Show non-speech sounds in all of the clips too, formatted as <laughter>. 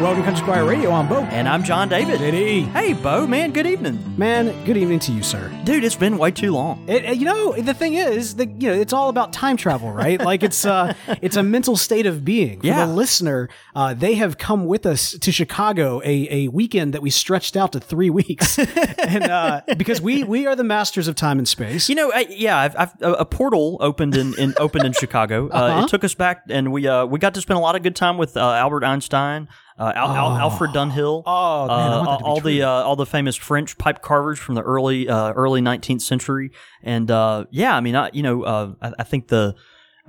Welcome to Country Squire Radio. I'm Beau. And I'm John David. JD. Hey, Beau, man, good evening. Man, good evening to you, sir. Dude, it's been way too long. It, uh, you know, the thing is that you know it's all about time travel, right? like it's uh, <laughs> it's a mental state of being. For Yeah. the listener, uh, they have come with us to Chicago a, a weekend that we stretched out to three weeks, <laughs> and uh, because we we are the masters of time and space. You know, I, yeah, I've, I've, a a portal opened in, in opened in Chicago. Uh, Uh-huh. It took us back, and we uh, we got to spend a lot of good time with uh, Albert Einstein, uh, Al, Al, Alfred Dunhill. Oh, man, uh, all the uh, all the famous French pipe carvers from the early uh, early nineteenth century, and uh, yeah, I mean, I, you know, uh, I, I think the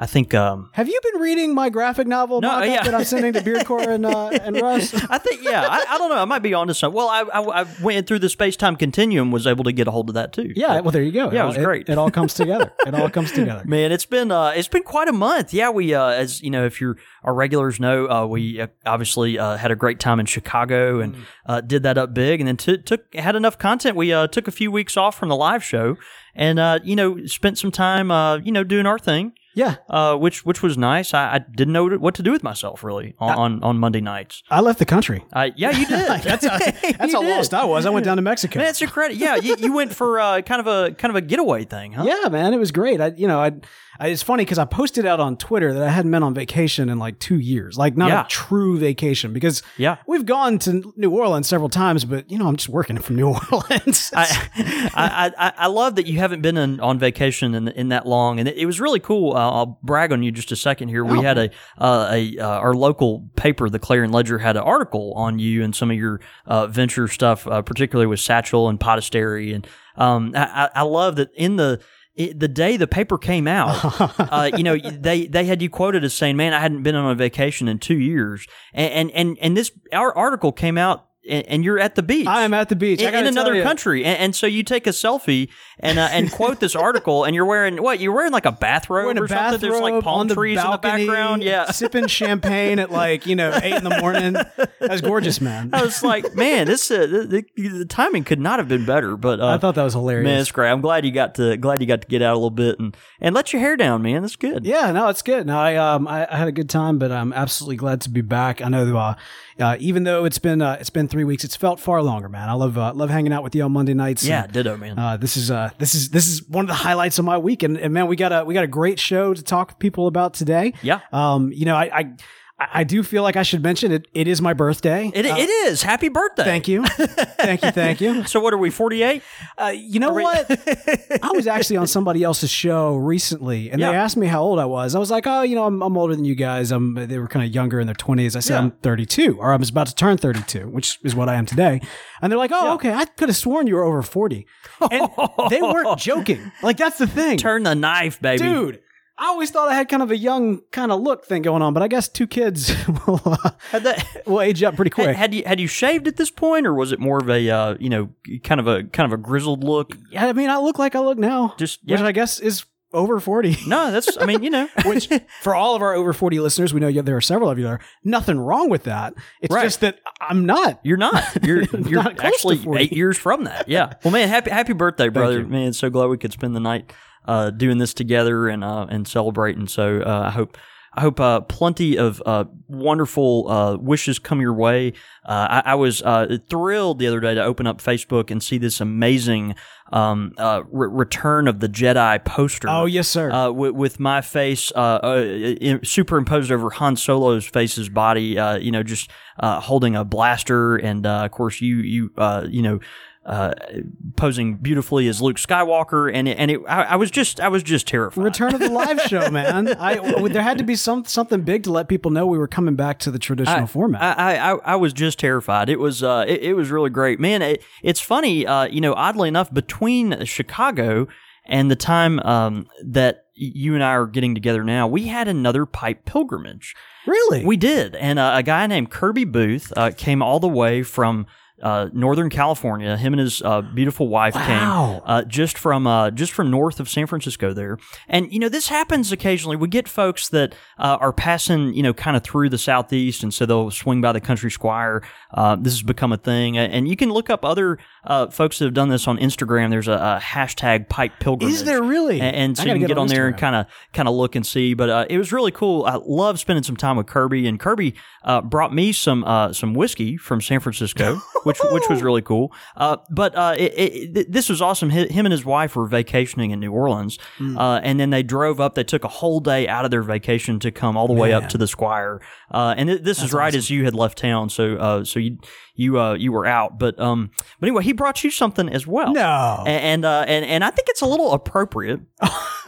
I think um, Have you been reading my graphic novel No, yeah. that I'm sending to Beardcore and uh, <laughs> and Russ? I think, yeah, I, I don't know. I might be onto something. Well, I, I, I went through the space time continuum, was able to get a hold of that too. Yeah, So- well, there you go. Yeah, it was all- great. It, all comes <laughs> together. It all comes together. Man, it's been uh, it's been quite a month. Yeah, we uh, as you know, if you're our regulars know, uh, we uh, obviously uh, had a great time in Chicago and uh, did that up big, and then t- took had enough content. We uh, took a few weeks off from the live show, and uh, you know, spent some time, uh, you know, doing our thing. Yeah, Uh, which which was nice. I, I didn't know what to do with myself really on, on, on Monday nights. I left the country. Uh, yeah, you did. <laughs> That's a, that's how <laughs> lost I was. I went down to Mexico. Man, it's your credit. Yeah, you, you went for uh, kind of a kind of a getaway thing, huh? <laughs> Yeah, man, it was great. I, you know, I, I it's funny because I posted out on Twitter that I hadn't been on vacation in like two years, like not Yeah. a true vacation, because Yeah. we've gone to New Orleans several times, but you know, I'm just working from New <laughs> Orleans. I, I, I, I love that you haven't been in, on vacation in, in that long, and it, it was really cool. Uh, I'll brag on you just a second here. We Oh. had a, uh, a uh, our local paper, the Clarion Ledger, had an article on you and some of your uh, venture stuff, uh, particularly with Satchel and Podastery, and um, I, I I love that in the. It, the day the paper came out, <laughs> uh, you know, they they had you quoted as saying, "Man, I hadn't been on a vacation in two years," and and and, and this our article came out, and, you're at the beach. I am at the beach in, in another country, and, and so you take a selfie and uh, and quote this <laughs> article, and you're wearing what? You're wearing like a bathrobe We're a or something. There's like palm trees in the background. Yeah. <laughs> sipping champagne at like you know eight in the morning. That's gorgeous, man. <laughs> I was like, man, this uh, the, the, the timing could not have been better. But uh, I thought that was hilarious. man, it's great. I'm glad you got to glad you got to get out a little bit and and let your hair down, man. That's good. Yeah, no, it's good. No, I um I, I had a good time, but I'm absolutely glad to be back. I know uh, uh even though it's been uh, it's been three weeks, it's felt far longer, man. I love uh, love hanging out with you on Monday nights. Yeah, and, ditto, man. uh, this is uh this is this is one of the highlights of my week, and, and man, we got a we got a great show to talk with people about today. Yeah. Um, you know, I I, I do feel like I should mention it. It is my birthday. it, it is. Happy birthday. uh, Thank you, <laughs> thank you, thank you. So what are we? 48? Uh, you know what? <laughs> I was actually on somebody else's show recently, and Yeah. they asked me how old I was. I was like, "Oh, you know, I'm, I'm older than you guys. I'm." They were kind of younger in their 20s. I said, Yeah. "I'm 32, or I was about to turn 32, which is what I am today." And they're like, "Oh, okay. I could have sworn you were over 40." And they weren't <laughs> joking. Like that's the thing, Turn the knife, baby. dude. I always thought I had kind of a young kind of look thing going on, but I guess two kids <laughs> will, uh, Had that. <laughs> will age up pretty quick. Had, had you had you shaved at this point, or was it more of a uh, you know kind of a kind of a grizzled look? yeah, I mean, I look like I look now, Just which. I guess is over 40. No, that's I mean you know <laughs> which for all of our over 40 listeners we know there are several of you there nothing wrong with that it's Right. just that i'm not You're not. You're you're Not actually eight years from that. Yeah. Well, man, happy happy birthday, brother. Man, so glad we could spend the night uh, doing this together and uh, and celebrating. So uh, I hope. I hope uh, plenty of uh, wonderful uh, wishes come your way. Uh, I, I was uh, thrilled the other day to open up Facebook and see this amazing um, uh, re- Return of the Jedi poster. oh yes sir uh, with, with my face uh, uh, in, superimposed over Han Solo's face's body, uh, you know, just uh, holding a blaster, and uh, of course you you uh, you know. Uh, posing beautifully as Luke Skywalker, and it, and it, I, I was just, I was just terrified. return of the live show <laughs> man i there had to be some something big to let people know we were coming back to the traditional format I, I, I- I was just terrified. It was uh, it, it was really great, man. It, it's funny, uh, you know. Oddly enough, between Chicago and the time um, that you and I are getting together now, we had another pipe pilgrimage. really We did, and uh, a guy named Kirby Booth uh, came all the way from uh, Northern California. Him and his uh, beautiful wife Wow. came uh, just from uh, just from north of San Francisco there. And you know, this happens occasionally. We get folks that uh, are passing, you know, kind of through the southeast, and so they'll swing by the Country Squire. Uh, this has become a thing, and you can look up other uh, folks that have done this on Instagram. There's a, a hashtag Pipe Pilgrimage. Is there really? A- And, so you can get get on on there and kind of kind of look and see. But uh, it was really cool. I love spending some time with Kirby, and Kirby uh, brought me some uh, some whiskey from San Francisco, <laughs> which which was really cool. Uh, but uh, it, it, this was awesome. Him and his wife were vacationing in New Orleans, uh, and then they drove up. They took a whole day out of their vacation to come all the way up to the Squire. Uh, and th- this is right as you had left town, so uh, so you you uh, you were out. But um, but anyway, he brought you something as well. No. A- and uh, and and I think it's a little appropriate. <laughs>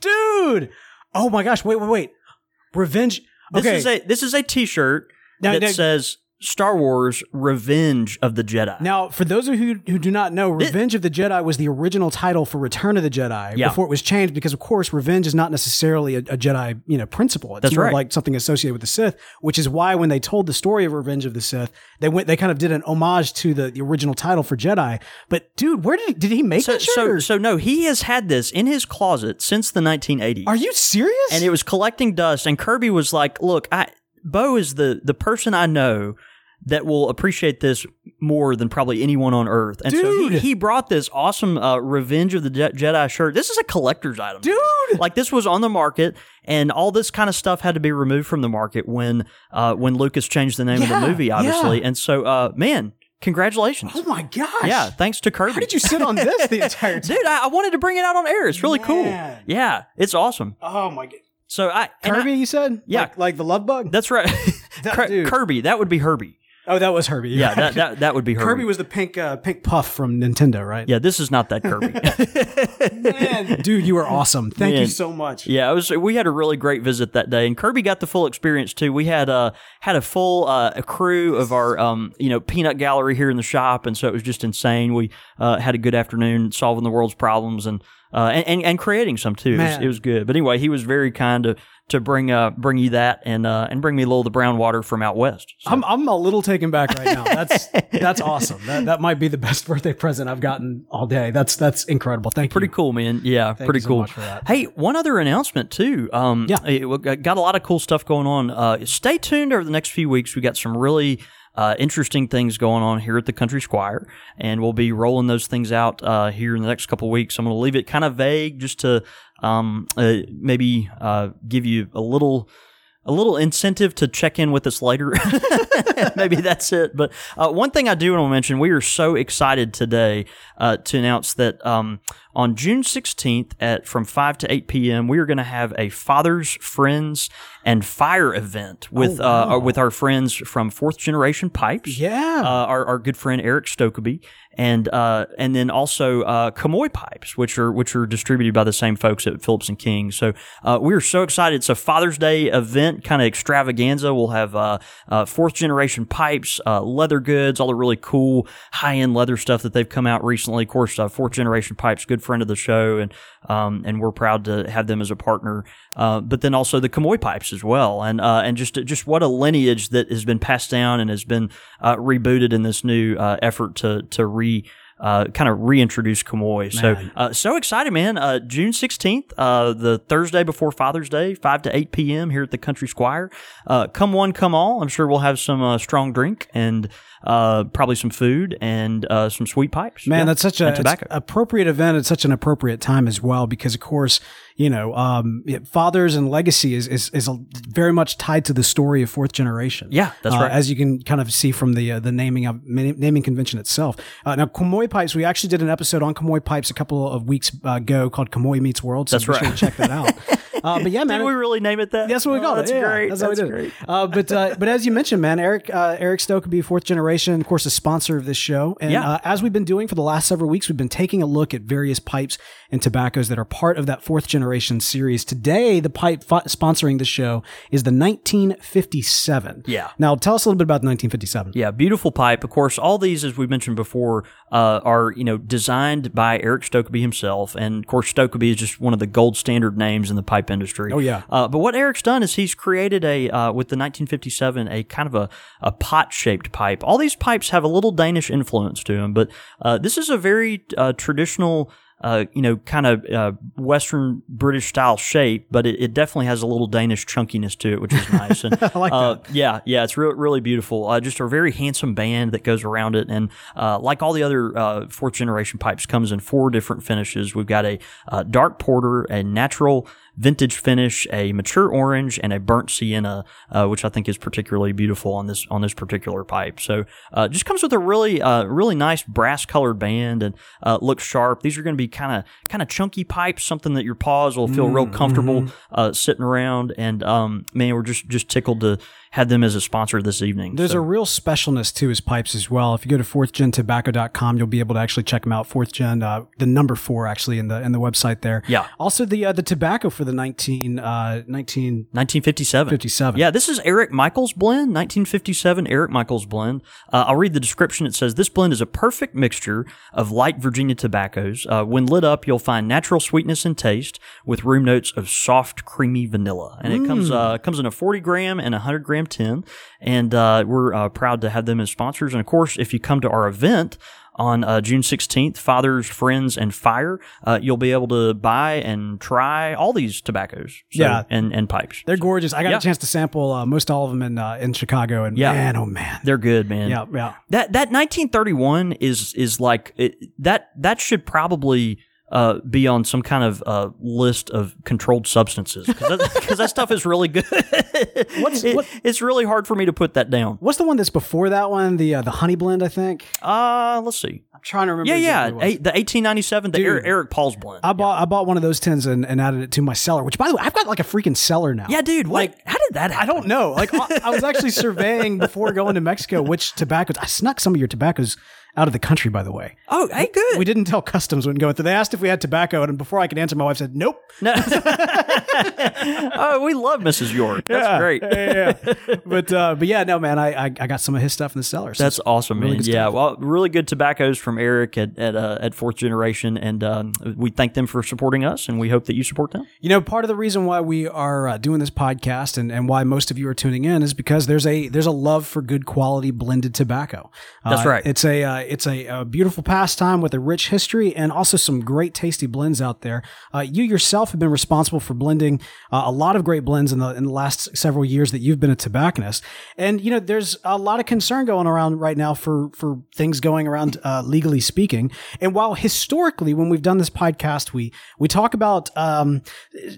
Dude. Oh my gosh. Wait, wait, wait. Revenge. This Okay. is a this is a T-shirt Now- that now- says Star Wars: Revenge of the Jedi. Now, for those of you who do not know, Revenge of the Jedi was the original title for Return of the Jedi Yeah. before it was changed because, of course, revenge is not necessarily a, a Jedi, you know, principle. It's That's more right. like something associated with the Sith, which is why when they told the story of Revenge of the Sith, they went, they kind of did an homage to the, the original title for Jedi. But dude, where did he, did he make so so or- so no, he has had this in his closet since the 1980s. Are you serious? and it was collecting dust. And Kirby was like, "Look, I Beau is the the person I know." That will appreciate this more than probably anyone on Earth, and so he, he brought this awesome uh, Revenge of the Je- Jedi shirt. This is a collector's item, Dude. Like this was on the market, and all this kind of stuff had to be removed from the market when uh, when Lucas changed the name of the movie, obviously. yeah. And so, uh, man, congratulations! oh my gosh. Yeah, thanks to Kirby. How did you sit on this the <laughs> entire time? dude? I, I wanted to bring it out on air. It's really cool. Yeah, it's awesome. Oh my god. So I and I- Kirby, you said? Yeah. Like, like the love bug? That's right. <laughs> That Kirby. That would be Herbie. Oh, that was Herbie. Yeah, that <laughs> that, that would be Herbie. Kirby was the pink uh, pink puff from Nintendo, right? Yeah, this is not that Kirby. <laughs> Man, dude, you were awesome. Thank you so much. yeah, it was. We had a really great visit that day, and Kirby got the full experience too. We had uh had a full uh, a crew of our um you know peanut gallery here in the shop, and so it was just insane. We uh, had a good afternoon solving the world's problems and. Uh, and, and and creating some too. It was, it was good. But anyway, he was very kind to to bring uh bring you that and uh and bring me a little of the brown water from out west. So- I'm I'm a little taken back right now. That's <laughs> that's awesome. That that might be the best birthday present I've gotten all day. That's that's incredible. Thank Pretty you. Pretty cool, man. Yeah, Thank pretty you so cool. much for that. Hey, one other announcement too. Um, Yeah. it- got a lot of cool stuff going on. Uh, stay tuned over the next few weeks. We got some really uh, interesting things going on here at the Country Squire, and we'll be rolling those things out uh, here in the next couple of weeks. I'm going to leave it kind of vague, just to um, uh, maybe uh, give you a little. A little incentive to check in with us later. <laughs> Maybe that's it. But uh, one thing I do want to mention, we are so excited today uh, to announce that um, on June 16th at from 5 to 8 p.m. we are going to have a Fathers, Friends, and Fire event with uh, with our friends from Fourth Generation Pipes. Yeah. Uh, our, our good friend Erik Stokkebye, and uh, and then also uh, Comoy Pipes, which are which are distributed by the same folks at Phillips and King. So uh, we are so excited. It's a Father's Day event, kind of extravaganza. We'll have uh, uh, fourth generation pipes, uh, leather goods, all the really cool high end leather stuff that they've come out recently. Of course, fourth generation pipes, good friend of the show, and um, and we're proud to have them as a partner. Uh, but then also the Comoy pipes as well, and uh, and just just what a lineage that has been passed down and has been uh, rebooted in this new uh, effort to to re. Uh, kind of reintroduce Comoy. So, uh, so excited, man. Uh, June 16th, uh, the Thursday before Father's Day, 5 to 8 p.m. here at the Country Squire. Uh, come one, come all. I'm sure we'll have some uh, strong drink and uh, probably some food and uh, some sweet pipes. Man, Yeah. that's such a And it's tobacco. appropriate event at such an appropriate time as well, because of course, you know, um, fathers and legacy is, is, is a- very much tied to the story of fourth generation. Yeah, that's Uh, right. As you can kind of see from the uh, the naming of naming convention itself. Uh, now, Comoy pipes. We actually did an episode on Comoy pipes a couple of weeks uh, ago called Comoy Meets World. So That's right. sure check that out. <laughs> uh, but yeah, man. Did we really name it that? That's what we Oh, call that's it. Yeah, great. That's, how we That's did great. it. Uh, but uh, but as you mentioned, man, Eric uh, Erik Stokkebye, fourth generation, of course, a sponsor of this show. And Yeah. uh, as we've been doing for the last several weeks, we've been taking a look at various pipes and tobaccos that are part of that fourth generation series. Today, the pipe sponsoring the show is the 1957. Yeah. Now, tell us a little bit about the 1957. Yeah, beautiful pipe. Of course, all these, as we mentioned before, uh, are you know designed by Erik Stokkebye himself, and of course, Stokkebye is just one of the gold standard names in the pipe industry. Oh, yeah. Uh, but what Eric's done is he's created a uh, with the 1957 a kind of a, a pot shaped pipe. All these pipes have a little Danish influence to them, but uh, this is a very uh, traditional uh, you know, kind of uh, Western British style shape, but it, it, definitely has a little Danish chunkiness to it, which is nice. And <laughs> I like uh, that. Yeah, yeah, it's re- really beautiful. Uh, just a very handsome band that goes around it, and uh, like all the other uh, fourth generation pipes, comes in four different finishes. We've got a dark porter, a natural vintage finish, a mature orange, and a burnt sienna, uh, which I think is particularly beautiful on this on this particular pipe. So uh, just comes with a really uh, really nice brass colored band and uh, looks sharp. These are going to be kind of kind of chunky pipes, something that your paws will feel real comfortable uh, sitting around. And um, man, we're just just tickled to had them as a sponsor this evening. There's So- a real specialness to his pipes as well. If you go to fourthgentobacco.com, you'll be able to actually check them out. Fourth gen, uh, the number four actually in the in the website there. Yeah. Also the uh, the tobacco for the 19, uh, 1957. 1957. Yeah, this is Eric Michaels blend, 1957 Eric Michaels blend. Uh, I'll read the description. It says this blend is a perfect mixture of light Virginia tobaccos. Uh, when lit up, you'll find natural sweetness and taste with room notes of soft, creamy vanilla. And it comes uh, comes in a 40 gram and a 100 gram tin. And uh, we're uh, proud to have them as sponsors. And of course, if you come to our event on uh, June 16th, Fathers, Friends, and Fire, uh, you'll be able to buy and try all these tobaccos. So- Yeah. and and pipes. They're gorgeous. I got Yeah. a chance to sample uh, most all of them in uh, in Chicago, and Yeah. man, oh man, They're good, man. yeah, yeah. That that 1931 is is like it, that that should probably uh, be on some kind of uh, list of controlled substances because that, <laughs> 'cause that stuff is really good. <laughs> What's- It- what- it's really hard for me to put that down. What's the one that's before that one? The uh, the honey blend, I think. Uh, let's see. I'm trying to remember. Yeah, yeah, exactly what it was. eight, the 1897, the Dude. Eric, Eric Paul's blend. I bought I bought one of those tins and, and added it to my cellar. Which, by the way, I've got like a freaking cellar now. yeah, dude. Like, like, how did that? happen? I don't know. Like I, I was actually <laughs> surveying before going to Mexico which tobaccos. I snuck some of your tobaccos out of the country, by the way. Oh, hey, good. We didn't tell customs when going through. They asked if we had tobacco, and before I could answer, my wife said, "Nope." No. <laughs> <laughs> oh, we love Mrs. York. That's Yeah, great. Yeah, yeah. but uh, but yeah, no, man, I, I I got some of his stuff in the cellar. So That's awesome, really man. Yeah, well, really good tobaccos from Eric at at, uh, at Fourth Generation, and um, we thank them for supporting us, and we hope that you support them. You know, part of the reason why we are uh, doing this podcast and, and why most of you are tuning in is because there's a there's a love for good quality blended tobacco. Uh, That's right. It's a uh, it's a, a beautiful pastime with a rich history and also some great tasty blends out there. Uh, you yourself have been responsible for blending uh, a lot of great blends in the in the last several years that you've been a tobacconist. And you know, there's a lot of concern going around right now for for things going around uh, legally speaking. And while historically, when we've done this podcast, we we talk about um,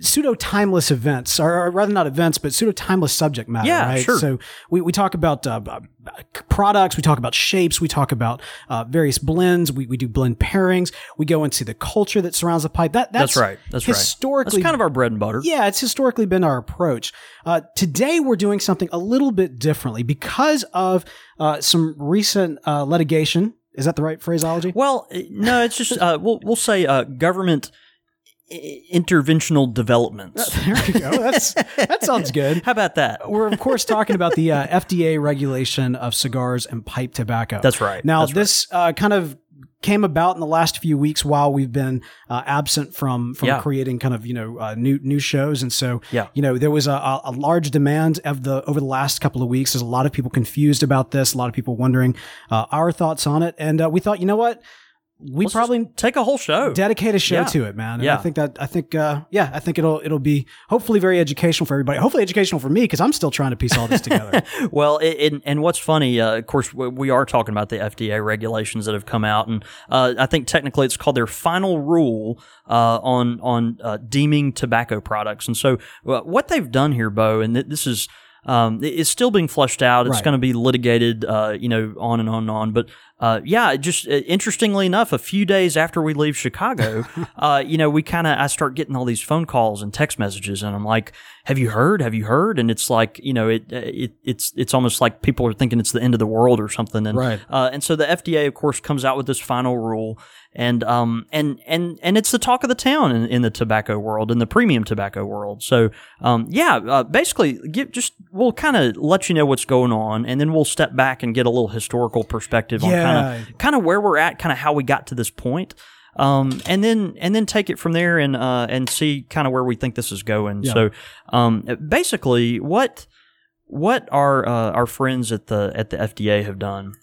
pseudo timeless events, or, or rather not events, but pseudo timeless subject matter. Yeah, right? sure. So we, we talk about uh, uh, products, we talk about shapes, we talk about uh, various blends, we, we do blend pairings, we go into the culture that surrounds the pipe. That that's, That's right. That's right. historically That's kind of our bread and butter. yeah, it's historically been our approach. Uh, today, we're doing something a little bit differently because of uh, some recent uh, litigation. Is that the right phraseology? Well, uh, no, it's just uh, we'll we'll say uh, government interventional developments. <laughs> There we go. That's, that sounds good. <laughs> How about that? We're, of course, talking about the uh, FDA regulation of cigars and pipe tobacco. That's right. Now, That's right. this uh, kind of came about in the last few weeks while we've been uh, absent from from Yeah. creating kind of you know uh, new new shows and so Yeah. you know there was a, a, a large demand of the over the last couple of weeks there's a lot of people confused about this a lot of people wondering uh, our thoughts on it and uh, we thought you know what we Let's probably take a whole show. dedicate a show Yeah. to it man and Yeah. i think that i think uh, yeah i think it'll it'll be hopefully very educational for everybody hopefully educational for me because i'm still trying to piece all this together <laughs> Well, it, it, and what's funny, uh, of course, we- are talking about the FDA regulations that have come out, and uh, I think technically it's called their final rule uh, on on uh, deeming tobacco products. And so, uh, what they've done here, Beau, and th- this is. Um, it's still being fleshed out. It's Right. going to be litigated, uh, you know, on and on and on. But uh, yeah, just uh, interestingly enough, a few days after we leave Chicago, <laughs> uh, you know, we kind of I start getting all these phone calls and text messages, and I'm like, "Have you heard? Have you heard?" And it's like, you know, it, it it's it's almost like people are thinking it's the end of the world or something. And Right. uh, and so the FDA, of course, comes out with this final rule, and um and and and it's the talk of the town in, in the tobacco world, in the premium tobacco world. So um yeah, uh, basically, give just we'll kind of let you know what's going on, and then we'll step back and get a little historical perspective on kind of kind of where we're at, kind of how we got to this point. um, and then and then take it from there and uh, and see kind of where we think this is going. Yeah. So um, basically, what what our uh, our friends at the at the FDA have done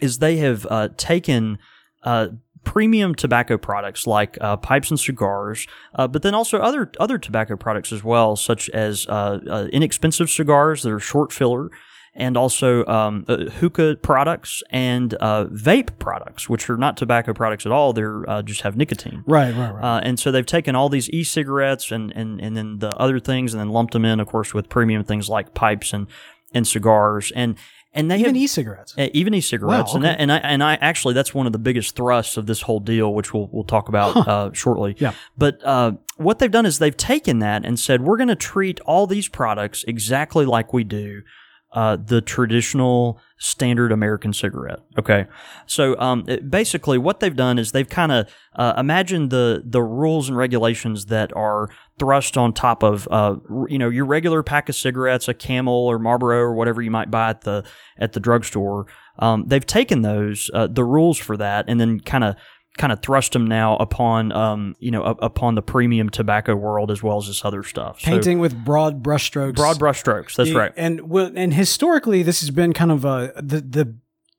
is they have uh, taken uh, premium tobacco products like uh, pipes and cigars, uh, but then also other other tobacco products as well, such as uh, uh, inexpensive cigars that are short filler. And also um, uh, hookah products and uh, vape products, which are not tobacco products at all. They're uh, just have nicotine. Right, right, right. Uh, and so they've taken all these e-cigarettes and, and, and then the other things and then lumped them in, of course, with premium things like pipes and, and cigars. And, and they Even have, e-cigarettes. even e-cigarettes, Wow, and that, and I and I actually that's one of the biggest thrusts of this whole deal, which we'll we'll talk about uh, shortly. Yeah. But uh, what they've done is they've taken that and said we're going to treat all these products exactly like we do uh, the traditional standard American cigarette. Okay, so um, it- basically what they've done is they've kind of uh, imagined the the rules and regulations that are thrust on top of uh, you know your regular pack of cigarettes, a Camel or Marlboro or whatever you might buy at the at the drugstore. Um, they've taken those uh, the rules for that and then kind of kind of thrust them now upon um, you know upon the premium tobacco world as well as this other stuff. So, Painting with broad brushstrokes. broad brushstrokes. That's Yeah, right. And and historically, this has been kind of uh, the the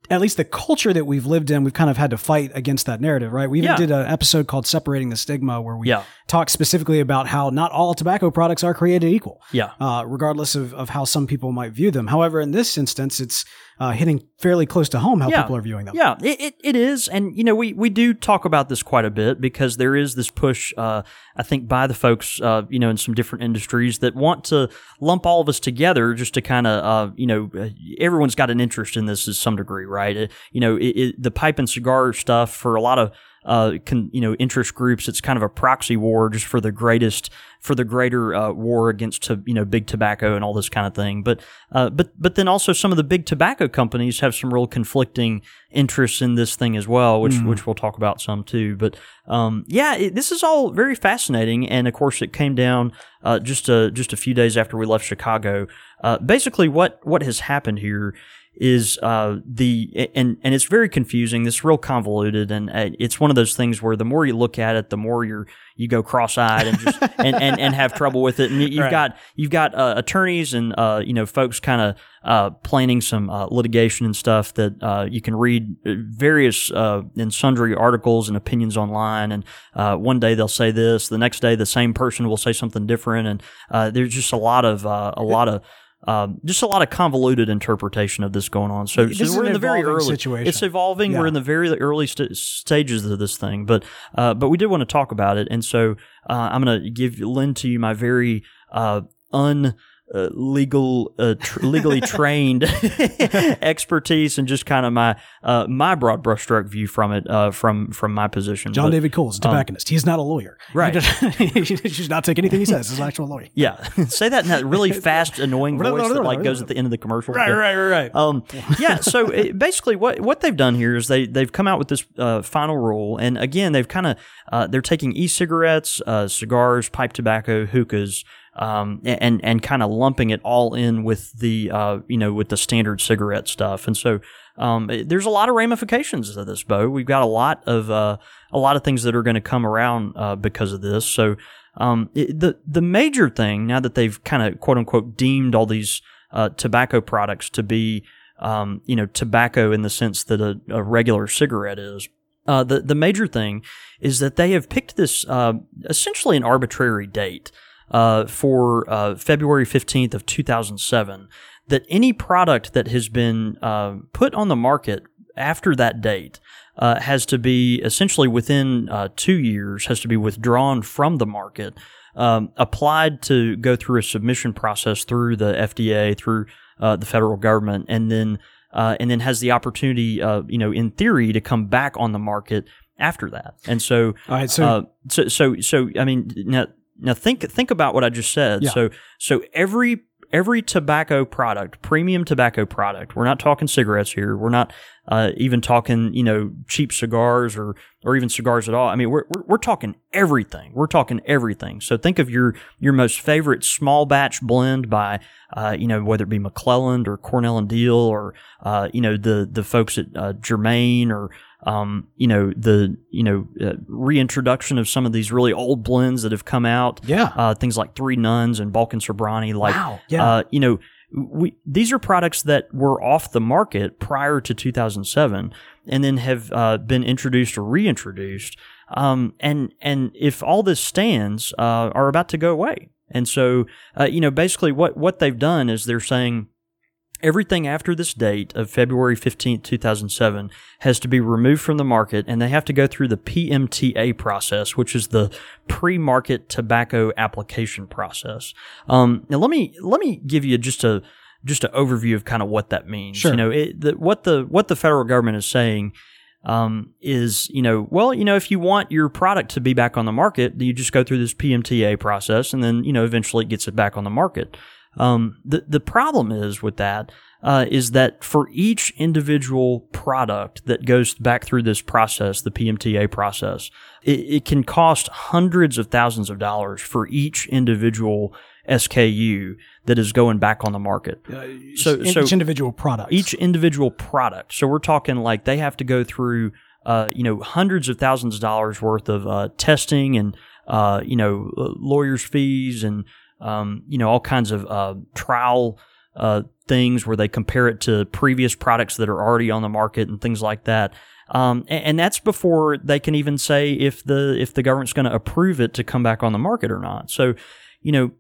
at least the culture that we've lived in. We've kind of had to fight against that narrative, right? We even Yeah. did an episode called "Separating the Stigma," where we Yeah. talked specifically about how not all tobacco products are created equal, Yeah. uh, regardless of, of how some people might view them. However, in this instance, it's uh, hitting fairly close to home how Yeah. people are viewing them. Yeah, it, it, it is. And, you know, we, we do talk about this quite a bit because there is this push, uh, I think, by the folks, uh, you know, in some different industries that want to lump all of us together just to kind of, uh, you know, uh, everyone's got an interest in this to some degree, right? Uh, you know, it, it, the pipe and cigar stuff for a lot of, uh, con, you know, interest groups, it's kind of a proxy war just for the greatest, for the greater uh, war against, to, you know, big tobacco and all this kind of thing. But, uh, but, but then also some of the big tobacco companies have some real conflicting interests in this thing as well, which which we'll talk about some too. But um, yeah, it, this is all very fascinating, and of course, it came down uh, just a just a few days after we left Chicago. Uh, basically, what what has happened here is uh, the and and it's very confusing. This is real convoluted, and uh, it's one of those things where the more you look at it, the more you're you go cross-eyed and just <laughs> and, and, and have trouble with it. And you- you've Right. got you've got uh, attorneys and uh, you know folks kind of uh, planning some uh, litigation and stuff that uh, you can read various uh, and sundry articles and opinions online. And uh, one day they'll say this, the next day the same person will say something different, and uh, there's just a lot of uh, a lot of um, just a lot of convoluted interpretation of this going on. So, so we're in the very early situation. It's evolving. We're in the very early st- stages of this thing, but uh, but we did want to talk about it, and so uh, I'm going to give lend to you my very uh, un. Uh, legal, uh, tr- legally <laughs> trained <laughs> expertise, and just kind of my uh, my broad brushstroke view from it, uh, from from my position. John But- David Cole is a tobacconist. He's not a lawyer. Right. Just, <laughs> he should not take anything he says as an actual lawyer. Yeah, say that in that really fast, annoying Right, voice right, that like goes at the end of the commercial. right, Yeah. right, right. Um, yeah. So it, basically, what what they've done here is they they've come out with this uh, final rule, and again, they've kind of uh, they're taking e-cigarettes, uh, cigars, pipe tobacco, hookahs. Um, and and kind of lumping it all in with the uh, you know with the standard cigarette stuff, and so um, there's a lot of ramifications of this, Beau. We've got a lot of uh, a lot of things that are going to come around uh, because of this. So um, it, the the major thing now that they've kind of quote unquote deemed all these uh, tobacco products to be um, you know tobacco in the sense that a, a regular cigarette is. Uh, the the major thing is that they have picked this uh, essentially an arbitrary date uh, for uh, February fifteenth of two thousand seven. That any product that has been uh, put on the market after that date uh, has to be essentially within uh, two years has to be withdrawn from the market, um, applied to go through a submission process through the FDA through uh, the federal government, and then uh, and then has the opportunity, uh, you know, in theory, to come back on the market after that. And so, All right, so uh, so so so I mean now now think think about what I just said. Yeah. So so every every tobacco product, premium tobacco product, we're not talking cigarettes here. We're not uh, even talking you know cheap cigars or or even cigars at all. I mean we're we're, we're talking everything. We're talking everything. So think of your your most favorite small batch blend by uh, you know whether it be McClelland or Cornell and Diehl or uh, you know the the folks at uh, Germain or um, you know, the you know uh, reintroduction of some of these really old blends that have come out. Yeah. Uh, things like Three Nuns and Balkan Sobranie. Like, Wow, yeah. uh, you know, we these are products that were off the market prior to 2007, and then have uh, been introduced or reintroduced. Um, and and if all this stands, uh, are about to go away. And so, uh, you know, basically what what they've done is they're saying everything after this date of February 15th, 2007 has to be removed from the market and they have to go through the PMTA process, which is the pre-market tobacco application process. Um, now let me, let me give you just a, just an overview of kind of what that means. Sure. You know, it, the, what the, what the federal government is saying um, is, you know, well, you know, if you want your product to be back on the market, you just go through this PMTA process and then, you know, eventually it gets it back on the market. Um, the, the problem is with that, uh, is that for each individual product that goes back through this process, the PMTA process, it, it can cost hundreds of thousands of dollars for each individual SKU that is going back on the market. So- each so- individual product. Each individual product. So we're talking like they have to go through, uh, you know, hundreds of thousands of dollars worth of uh, testing and, uh, you know, uh, lawyers' fees and, um, you know, all kinds of uh, trial uh, things where they compare it to previous products that are already on the market and things like that. Um, and, and that's before they can even say if the if the government's going to approve it to come back on the market or not. So, you know,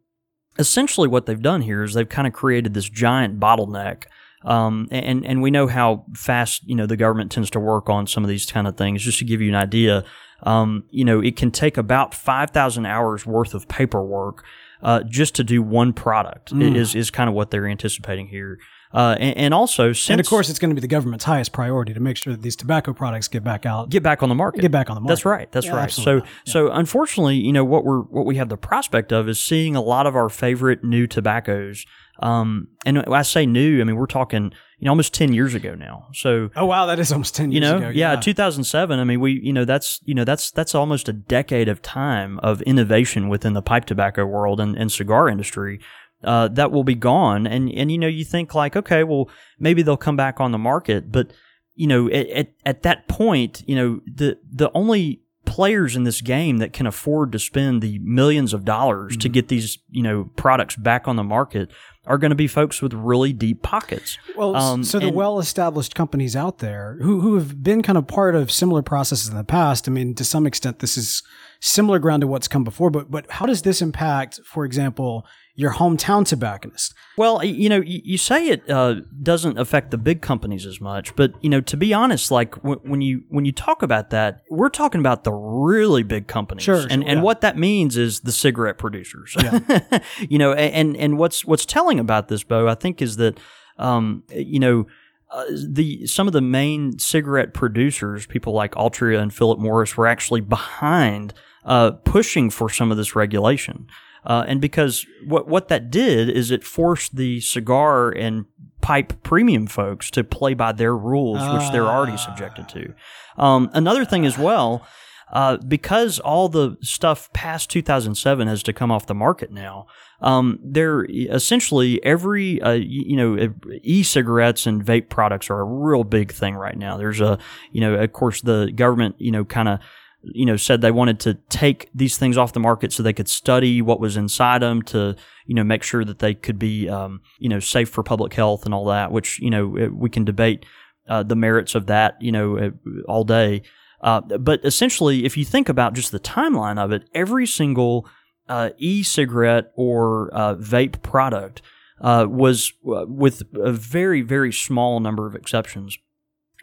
essentially what they've done here is they've kind of created this giant bottleneck. Um, and, and we know how fast, you know, the government tends to work on some of these kind of things. Just to give you an idea, um, you know, it can take about 5,000 hours worth of paperwork, uh, just to do one product is, is kind of what they're anticipating here. Uh, and, and also since and of course, it's going to be the government's highest priority to make sure that these tobacco products get back out. get back on the market. Get back on the market. That's right. That's Yeah, right. absolutely. So so unfortunately, you know what we're what we have the prospect of is seeing a lot of our favorite new tobaccos. Um, and I say new, I mean we're talking you know almost ten years ago now. So Oh wow, that is almost ten you years know, ago. yeah, 2007. I mean, we, you know, that's, you know, that's, that's almost a decade of time of innovation within the pipe tobacco world and, and cigar industry. Uh, that will be gone. And, and, you know, you think like, okay, well, maybe they'll come back on the market. But, you know, at, at, at that point, you know, the, the only players in this game that can afford to spend the millions of dollars Mm-hmm. to get these, you know, products back on the market are going to be folks with really deep pockets. Well, Um, so the and- well-established companies out there who who have been kind of part of similar processes in the past. I mean, to some extent, this is similar ground to what's come before. But but how does this impact, for example, your hometown tobacconist? Well, you know, you, say it uh, doesn't affect the big companies as much, but you know, to be honest, like w- when you when you talk about that, we're talking about the really big companies, Sure, and sure, and yeah. what that means is the cigarette producers. <laughs> you know, and and what's what's telling about this, Beau, I think, is that um, you know. Uh, the some of the main cigarette producers, people like Altria and Philip Morris, were actually behind uh, pushing for some of this regulation. Uh, and because what what that did is it forced the cigar and pipe premium folks to play by their rules, which they're already subjected to. Um, another thing as well, uh, because all the stuff past 2007 has to come off the market now. Um, they're essentially every uh, you know e-cigarettes and vape products are a real big thing right now. There's a you know of course the government you know kind of you know said they wanted to take these things off the market so they could study what was inside them to you know make sure that they could be um, you know safe for public health and all that which you know we can debate uh, the merits of that you know all day. Uh, but essentially if you think about just the timeline of it every single uh, e-cigarette or uh, vape product uh, was uh, with a very very small number of exceptions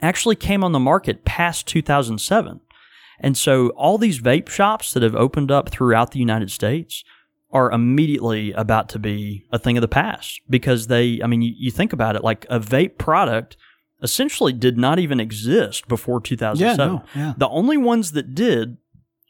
actually came on the market past 2007 and so all these vape shops that have opened up throughout the United States are immediately about to be a thing of the past because they, I mean, you, you think about it, like a vape product essentially did not even exist before 2007. Yeah, no, yeah. The only ones that did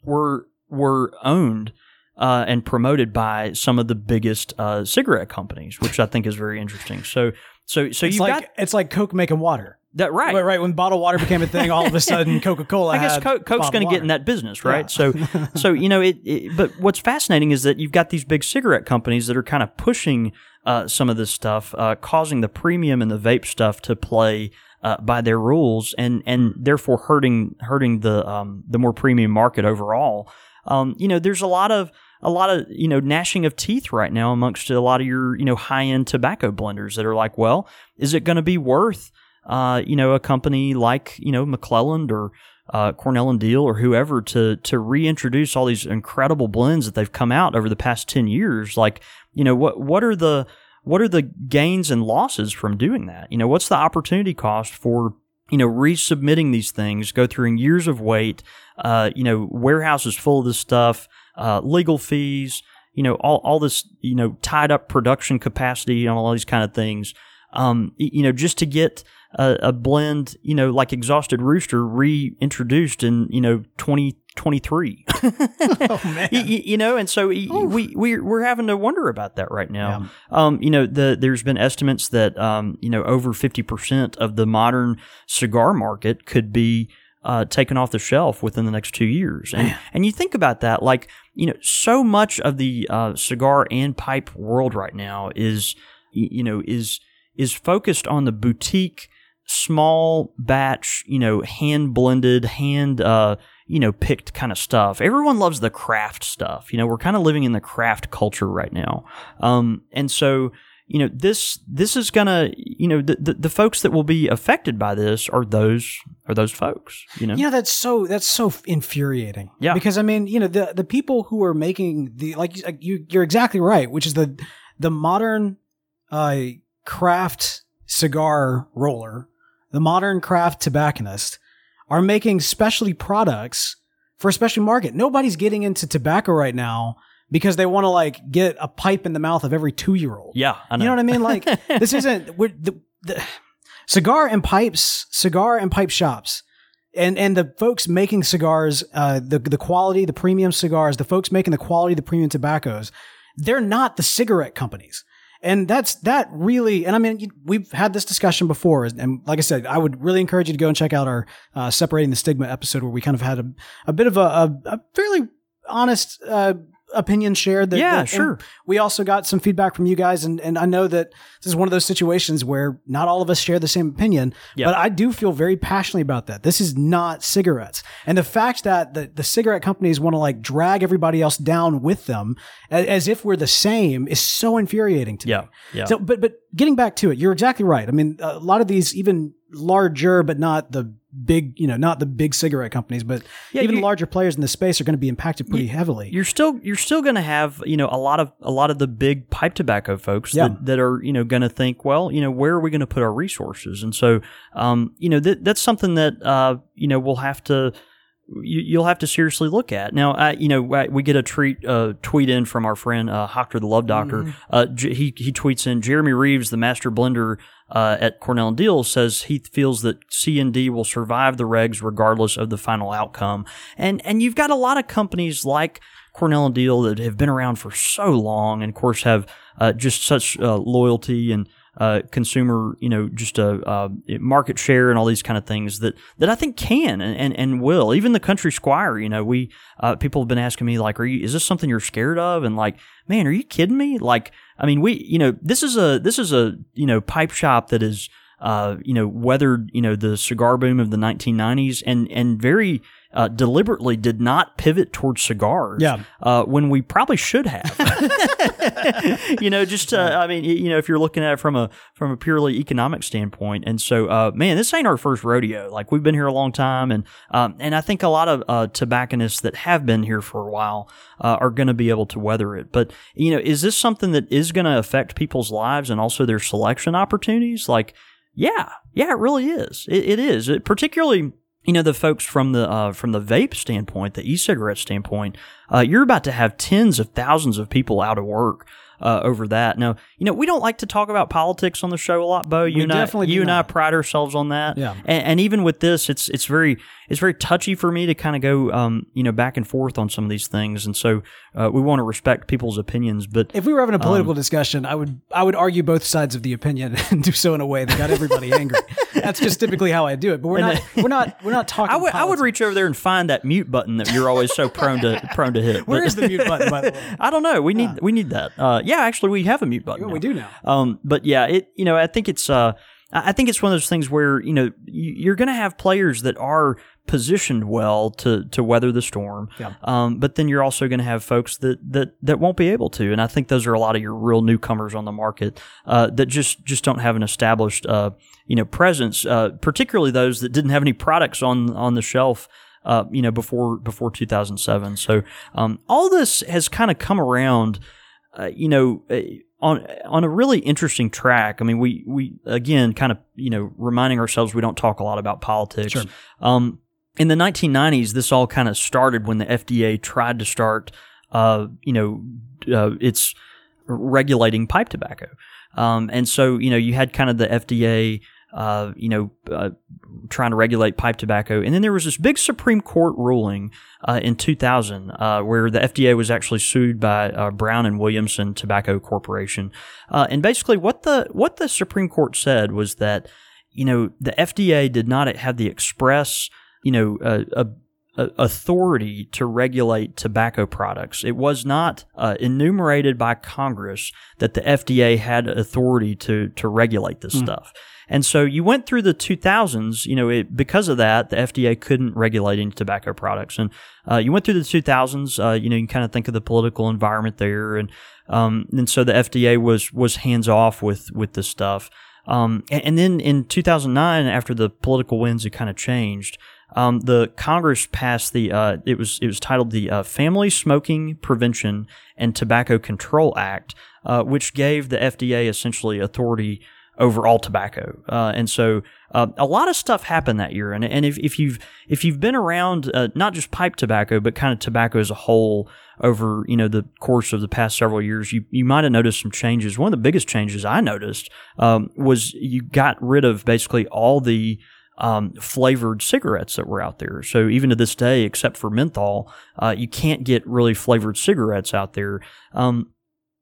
were, were owned uh, and promoted by some of the biggest uh, cigarette companies, which I think is very interesting. So, so, so you've like got it's like Coke making water. That right. Right, right. When bottled water became a thing, all of a <laughs> sudden Coca Cola. I guess Coke, Coke's going to get in that business, right? So, <laughs> so you know, it, it. But what's fascinating is that you've got these big cigarette companies that are kind of pushing uh, some of this stuff, uh, causing the premium and the vape stuff to play uh, by their rules, and and therefore hurting hurting the um, the more premium market overall. Um, you know, there's a lot of a lot of you know gnashing of teeth right now amongst a lot of your you know high end tobacco blenders that are like, well, is it going to be worth uh, you know a company like you know McClelland or uh, Cornell and Diehl or whoever to to reintroduce all these incredible blends that they've come out over the past ten years? Like, you know, what what are the what are the gains and losses from doing that? You know, what's the opportunity cost for you know resubmitting these things, go through years of wait, uh, you know, warehouses full of this stuff, uh, legal fees, you know, all all this you know tied up production capacity and all these kind of things. Um, you know, just to get a, a blend, you know, like Exhausted Rooster reintroduced in, you know, 2023. <laughs> oh, man. you, you, know, and so we, we, we're having to wonder about that right now. Yeah. Um, you know, the, there's been estimates that, um, you know, over 50% of the modern cigar market could be, uh, taken off the shelf within the next two years. And, and you think about that, like, you know, so much of the, uh, cigar and pipe world right now is, you know, is, is focused on the boutique small batch, you know, hand blended, hand, uh, you know, picked kind of stuff. Everyone loves the craft stuff. You know, we're kind of living in the craft culture right now. Um, and so, you know, this, this is gonna, you know, the, the, the, folks that will be affected by this are those, are those folks, you know? You know, that's so, that's so infuriating. Yeah. Because I mean, you know, the, the people who are making the, like, you, you're exactly right, which is the, the modern, uh, craft cigar roller the modern craft tobacconist, are making specialty products for a specialty market. Nobody's getting into tobacco right now because they want to like get a pipe in the mouth of every two year old. Yeah, know. you know what I mean. Like <laughs> this isn't we're, the, the cigar and pipes, cigar and pipe shops, and and the folks making cigars, uh, the the quality, the premium cigars, the folks making the quality, the premium tobaccos, they're not the cigarette companies. And that's that really, and I mean, we've had this discussion before. And like I said, I would really encourage you to go and check out our uh, Separating the Stigma episode where we kind of had a, a bit of a, a, a fairly honest uh, opinion shared. That, yeah, that, sure. We also got some feedback from you guys, and and I know that this is one of those situations where not all of us share the same opinion. Yep. But I do feel very passionately about that. This is not cigarettes, and the fact that the the cigarette companies want to like drag everybody else down with them as, as if we're the same is so infuriating to yeah, me. Yeah. So, but but getting back to it, you're exactly right. I mean, a lot of these even larger, but not the big, you know, not the big cigarette companies, but yeah, even larger players in the space are going to be impacted pretty you, heavily. You're still you're still going to have you know a lot of a lot of the big pipe tobacco folks yeah. that, that are you know going to think, well, you know, where are we going to put our resources? And so, um, you know, that that's something that uh, you know we'll have to you, will have to seriously look at. Now, I, you know, we get a treat, uh, tweet in from our friend uh, Hoctor the Love Doctor. Mm-hmm. Uh, he he tweets in Jeremy Reeves, the master blender uh, at Cornell and Diehl, says he feels that C and D will survive the regs regardless of the final outcome. And and you've got a lot of companies like Cornell and Diehl that have been around for so long, and of course have uh, just such uh, loyalty and uh, consumer, you know, just a, market share and all these kind of things that, that I think can and, and, and will. Even the country squire, you know, we uh, people have been asking me like, "Are you? Is this something you're scared of?" And like, man, are you kidding me? Like, I mean, we, you know, this is a this is a you know pipe shop that is. Uh, you know, weathered, you know, the cigar boom of the 1990s and, and very, uh, deliberately did not pivot towards cigars. Yeah. Uh, when we probably should have. <laughs> <laughs> you know, just uh, I mean, you know, if you're looking at it from a from a purely economic standpoint, and so uh, man, this ain't our first rodeo. Like we've been here a long time, and um, and I think a lot of uh, tobacconists that have been here for a while uh, are going to be able to weather it. But you know, is this something that is going to affect people's lives and also their selection opportunities? Like, yeah, yeah, it really is. It, it is. It, particularly you know the folks from the uh, from the vape standpoint, the e-cigarette standpoint, uh, you're about to have tens of thousands of people out of work uh, over that. Now, you know, we don't like to talk about politics on the show a lot, Beau. You we and I, you and not. I pride ourselves on that. Yeah. And, and, even with this, it's it's very it's very touchy for me to kind of go, um, you know, back and forth on some of these things, and so uh, we want to respect people's opinions. But if we were having a political um, discussion, I would I would argue both sides of the opinion <laughs> and do so in a way that got everybody <laughs> angry. That's just typically how I do it. But we're not we're not we're not talking. <laughs> I would I would reach over there and find that mute button that you're always so prone to prone to hit. Where but, is the mute button? By the way, I don't know. We need we need that. Uh, yeah, actually, we have a mute button. Yeah, we do now. Um, but yeah, it you know I think it's uh I think it's one of those things where you know you- you're going to have players that are positioned well to to weather the storm, Yeah. um, but then you're also going to have folks that that that won't be able to, and I think those are a lot of your real newcomers on the market uh, that just just don't have an established uh, you know presence, uh, particularly those that didn't have any products on on the shelf. Uh, you know, before before 2007. So um, all this has kind of come around uh, you know, uh, on on a really interesting track. I mean, we we again kind of you know reminding ourselves we don't talk a lot about politics. Sure. Um, in the 1990s, this all kind of started when the FDA tried to start, uh, you know, uh, it's regulating pipe tobacco. Um, and so, you know, you had kind of the FDA, uh, you know, uh, trying to regulate pipe tobacco. And then there was this big Supreme Court ruling uh, in 2000 uh, where the FDA was actually sued by uh, Brown and Williamson Tobacco Corporation. Uh, and basically, what the what the Supreme Court said was that you know the FDA did not have the express you know uh, a, a authority to regulate tobacco products. It was not uh, enumerated by Congress that the FDA had authority to to regulate this stuff. And so you went through the 2000s, you know, it, because of that, the FDA couldn't regulate any tobacco products. And uh, you went through the 2000s, uh, you know, you kind of think of the political environment there. And, um, and so the FDA was, was hands off with, with this stuff. Um, and, and then in 2009, after the political winds had kind of changed, um, the Congress passed the uh, it was it was titled the uh, Family Smoking Prevention and Tobacco Control Act, uh, which gave the FDA essentially authority over all tobacco. Uh, and so uh, a lot of stuff happened that year. And, and if, if you've if you've been around uh, not just pipe tobacco but kind of tobacco as a whole over you know the course of the past several years, you you might have noticed some changes. One of the biggest changes I noticed um, was you got rid of basically all the um, flavored cigarettes that were out there. So even to this day, except for menthol, uh, you can't get really flavored cigarettes out there. Um,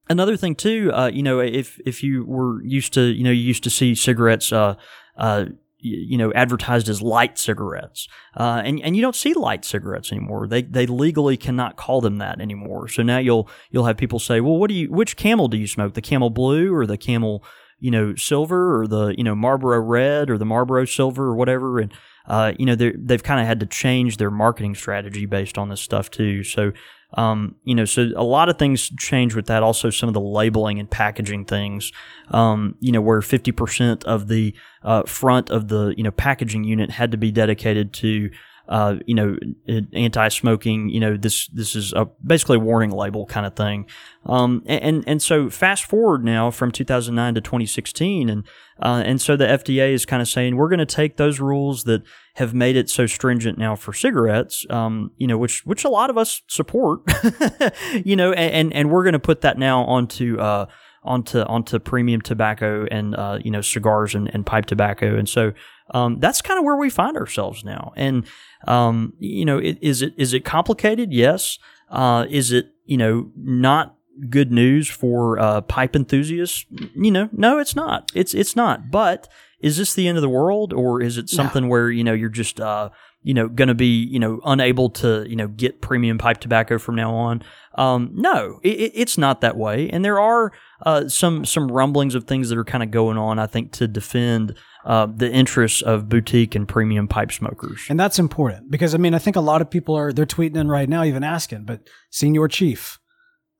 another thing too, uh, you know, if if you were used to, you know, you used to see cigarettes, uh, uh, you know, advertised as light cigarettes, uh, and and you don't see light cigarettes anymore. They they legally cannot call them that anymore. So now you'll you'll have people say, well, what do you, which Camel do you smoke? The Camel Blue or the Camel, you know, Silver or the you know Marlboro Red or the Marlboro Silver or whatever, and uh, you know they've kind of had to change their marketing strategy based on this stuff too. So um, you know, so a lot of things change with that. Also, some of the labeling and packaging things, um, you know, where 50% of the uh, front of the, you know, packaging unit had to be dedicated to, uh, you know, anti-smoking, you know, this, this is a basically a warning label kind of thing. Um, and, and so fast forward now from 2009 to 2016 and, uh, and so the FDA is kind of saying we're going to take those rules that have made it so stringent now for cigarettes, um, you know, which which a lot of us support, <laughs> you know, and and, we're going to put that now onto uh, onto onto premium tobacco and uh, you know cigars and, and pipe tobacco, and so um, that's kind of where we find ourselves now. And um, you know, it, is it is it complicated? Yes. Uh, is it you know not good news for uh, pipe enthusiasts? You know, no, it's not. It's it's not. But is this the end of the world, or is it something where you know you're just uh, you know going to be you know unable to you know get premium pipe tobacco from now on? Um, no, it- it's not that way, and there are uh, some some rumblings of things that are kind of going on. I think to defend uh, the interests of boutique and premium pipe smokers. And that's important because I mean I think a lot of people are they're tweeting in right now, even asking. But Senior Chief,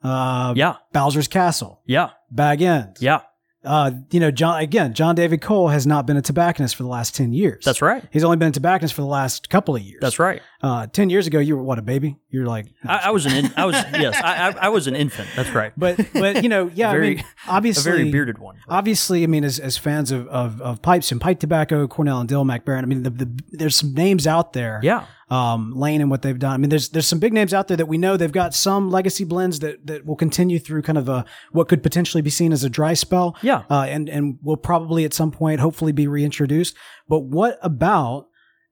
uh, Yeah, Bowser's Castle, yeah, Bag End, yeah. Uh, you know, John again, John David Cole has not been a tobacconist for the last ten years. That's right. He's only been a tobacconist for the last couple of years. That's right. Uh, ten years ago, you were what a baby. You're like, I, I was an in, I was yes, I, I, I was an infant. That's right. but but you know, yeah, <laughs> Very- I mean, obviously a very bearded one. obviously, I mean, as, as fans of, of, of pipes and pipe tobacco, Cornell and Diehl, Mac Baren, I mean, the, the, there's some names out there. Yeah. Um, Lane and what they've done. I mean, there's there's some big names out there that we know they've got some legacy blends that, that will continue through kind of a what could potentially be seen as a dry spell. Yeah. Uh, and and will probably at some point hopefully be reintroduced. But what about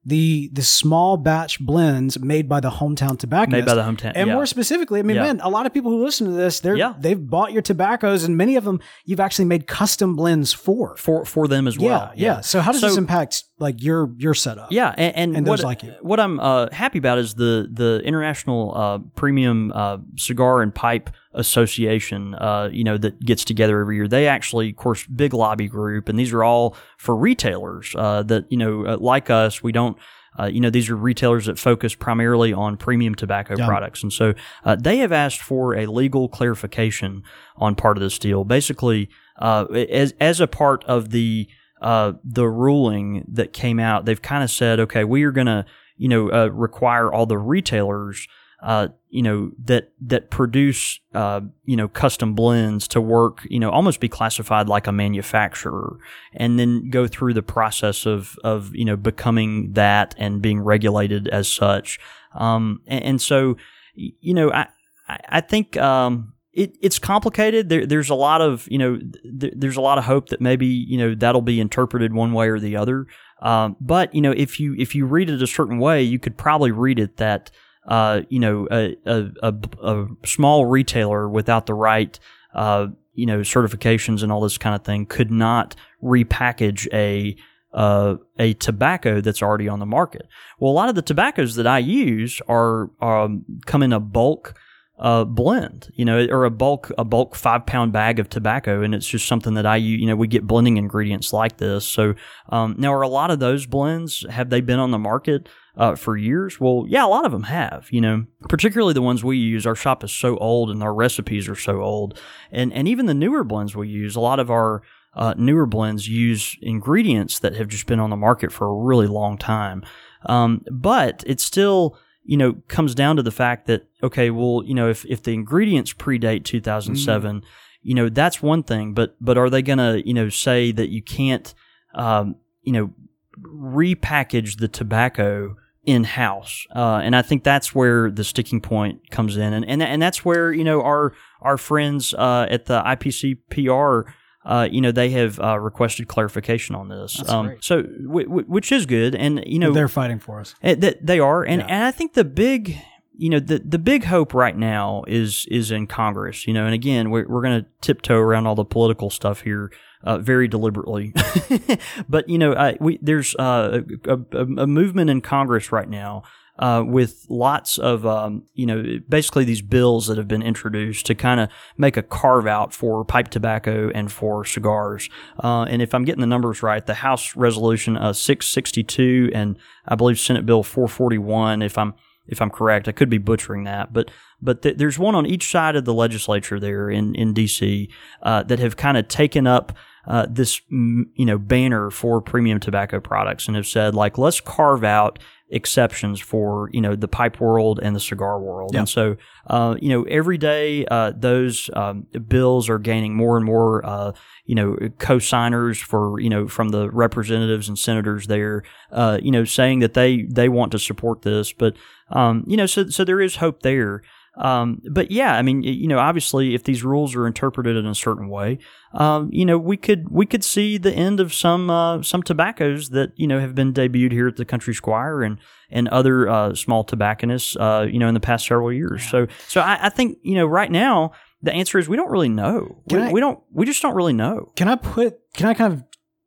the the small batch blends made by the hometown tobacco? Made by the hometown. And yeah. more specifically, I mean, Yeah. man, a lot of people who listen to this, they're Yeah. they've bought your tobaccos, and many of them you've actually made custom blends for. for for them as well. yeah, yeah. So how does this impact like your your setup. Yeah, and, and, And what, like you. what I'm uh, happy about is the the International uh, Premium uh, Cigar and Pipe Association. Uh, you know that gets together every year. They actually, of course, big lobby group, and these are all for retailers uh, that you know, uh, like us, we don't. Uh, you know, these are retailers that focus primarily on premium tobacco Yeah. products. And so uh, they have asked for a legal clarification on part of this deal. Basically, uh, as, as a part of the uh, the ruling that came out, they've kind of said, okay, we are going to, you know, uh, require all the retailers, uh, you know, that that produce, uh, you know, custom blends to work, you know, almost be classified like a manufacturer, and then go through the process of of you know becoming that and being regulated as such. Um, and, and so, you know, I I think. Um, it, it's complicated. There, there's a lot of you know, th- there's a lot of hope that maybe you know that'll be interpreted one way or the other. Um, but you know, if you if you read it a certain way, you could probably read it that uh, you know a, a, a, a small retailer without the right uh, you know certifications and all this kind of thing could not repackage a uh, a tobacco that's already on the market. Well, a lot of the tobaccos that I use are um, come in a bulk uh, blend, you know, or a bulk a bulk five pound bag of tobacco, and it's just something that I. You know, we get blending ingredients like this. So um, now, are a lot of those blends have they been on the market uh, for years? Well, yeah, a lot of them have. You know, particularly the ones we use. Our shop is so old, and our recipes are so old, and and even the newer blends we use, a lot of our uh, newer blends use ingredients that have just been on the market for a really long time. Um, but it's still you know, comes down to the fact that, okay, well, you know, if, if the ingredients predate 2007, you know, that's one thing, but, but are they going to, you know, say that you can't, um, you know, repackage the tobacco in house? Uh, and I think that's where the sticking point comes in. And, and, and that's where, you know, our, our friends, uh, at the IPCPR, uh, you know, they have uh, requested clarification on this. Um, great. so, w- w- which is good, and you know, they're fighting for us. uh, that they are, and, Yeah. and I think the big, you know, the the big hope right now is is in Congress. You know, and again, we're we're going to tiptoe around all the political stuff here. Uh, very deliberately, <laughs> but you know, uh, we there's uh, a, a, a movement in Congress right now uh, with lots of um, you know basically these bills that have been introduced to kind of make a carve out for pipe tobacco and for cigars. Uh, and if I'm getting the numbers right, the House Resolution uh, 662 and I believe Senate Bill 441, if I'm if I'm correct, I could be butchering that, but but th- there's one on each side of the legislature there in in DC uh, that have kind of taken up uh, this you know banner for premium tobacco products and have said like let's carve out exceptions for you know the pipe world and the cigar world. Yeah. and so uh, you know every day uh, those um, bills are gaining more and more uh, you know co-signers for you know from the representatives and senators there uh, you know saying that they they want to support this. But um, you know so so there is hope there um, but yeah, I mean, you know, obviously, if these rules are interpreted in a certain way, um, you know, we could we could see the end of some uh, some tobaccos that you know have been debuted here at the Country Squire and and other uh, small tobacconists, uh, you know, in the past several years. So so I, I think you know right now the answer is we don't really know. We, I- we don't we just don't really know. Can I put? Can I kind of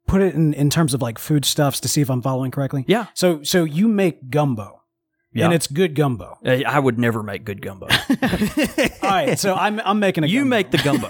put it in in terms of like foodstuffs to see if I'm following correctly? Yeah. So so you make gumbo, Yeah. and it's good gumbo. Uh, I would never make good gumbo. <laughs> All right. So I'm I'm making a. you gumbo. make the gumbo.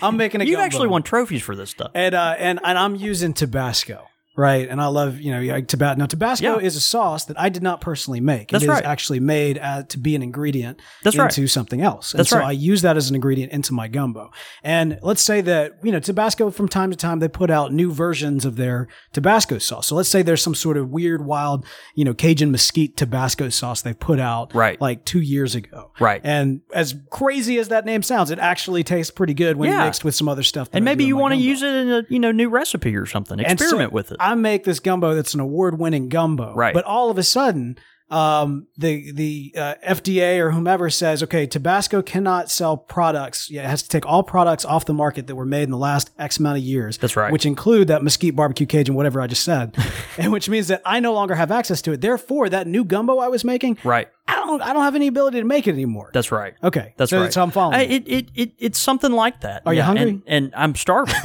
<laughs> I'm making a. You've gumbo. actually won trophies for this stuff. and uh, and and I'm using Tabasco, right? And I love you know like Tabasco. Now Tabasco Yeah. is a sauce that I did not personally make. That's it is right. actually made uh, to be an ingredient That's right. into something else. And That's so right. I use that as an ingredient into my gumbo. And let's say that you know Tabasco from time to time they put out new versions of their Tabasco sauce. So let's say there's some sort of weird, wild, you know, Cajun mesquite Tabasco sauce they put out Right. like two years ago. Right. And as crazy as that name sounds, it actually tastes pretty good when Yeah. mixed with some other stuff. and maybe you want to use it in a you know new recipe or something. And so Experiment with it. I make this gumbo that's an award-winning gumbo, Right. But all of a sudden, um, the the uh, FDA or whomever says, okay, Tabasco cannot sell products. Yeah, it has to take all products off the market that were made in the last X amount of years. That's right. Which include that mesquite barbecue cage and whatever I just said, <laughs> and which means that I no longer have access to it. Therefore, that new gumbo I was making, right. I don't I don't have any ability to make it anymore. That's right. okay, That's so, right. So I'm following. I, it, it, it, it's something like that. Are you hungry? And, and I'm starving. <laughs>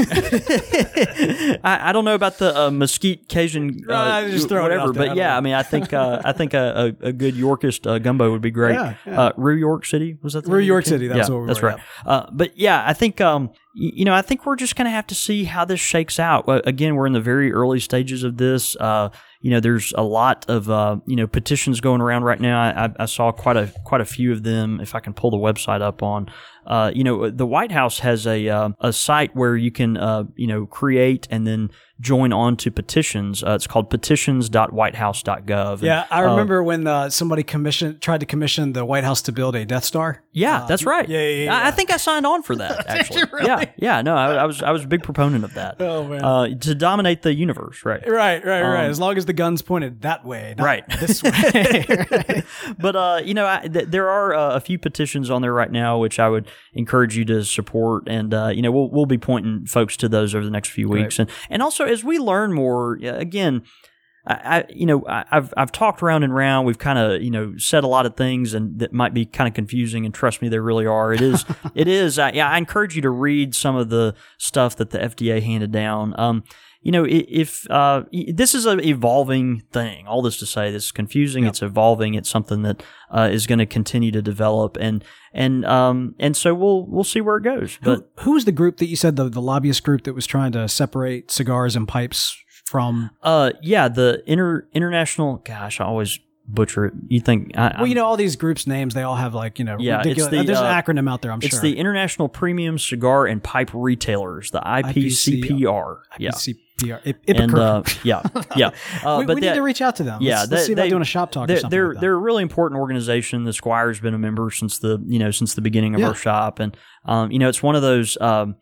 I, I don't know about the uh, mesquite Cajun, <laughs> uh, Uh, just throw it whatever. I but yeah, know. I mean, I think uh, I think a, a, a good Yorkist uh, gumbo would be great. Yeah, yeah. Uh, Rue York City was that? the Rue York? City, that's yeah, what we that's right. Uh, but yeah, I think um, you know, I think we're just going to have to see how this shakes out. Again, we're in the very early stages of this. Uh, you know, there's a lot of uh, you know petitions going around right now. I, I saw quite a quite a few of them. If I can pull the website up on, uh, you know, the White House has a uh, a site where you can uh, you know create and then join on to petitions. Uh, it's called petitions.whitehouse.gov. And, yeah, I uh, remember when uh, somebody commissioned tried to commission the White House to build a Death Star. Yeah, that's right. yeah, yeah, yeah, I, I think I signed on for that. <laughs> Actually, really? yeah, yeah. No, I, I was I was a big proponent of that. <laughs> Oh, man. uh, to dominate the universe, right? Right, right, right. Um, As long as the gun's pointed that way, not Right. this way. <laughs> but uh, you know, I, th- there are uh, a few petitions on there right now, which I would encourage you to support, and uh, you know, we'll we'll be pointing folks to those over the next few weeks, and and also as we learn more, again. I, you know, I, I've I've talked round and round. We've kind of, you know, said a lot of things, and that might be kind of confusing. And trust me, they really are. It is. <laughs> it is. I, yeah, I encourage you to read some of the stuff that the FDA handed down. Um, you know, if uh, this is an evolving thing, all this to say, this is confusing. It's evolving. It's something that uh, is going to continue to develop, and and um and so we'll we'll see where it goes. But who, who was the group that you said the, the lobbyist group that was trying to separate cigars and pipes from? uh, yeah, the inter international. Gosh, I always butcher it. You think? I, Well, you know, all these groups' names they all have like you know Yeah, ridiculous. the, there's uh, an acronym out there. I'm It's sure. It's the International Premium Cigar and Pipe Retailers, the IPCPR. Yeah. CPR. Ip- And uh, yeah, <laughs> yeah. Uh, we, but we that- need to reach out to them. yeah, let's, they- let's see about they- doing a shop talk or they're something. they're, like they're a really important organization. The Squire's been a member since the you know since the beginning of Yeah. our shop, and um, you know it's one of those um,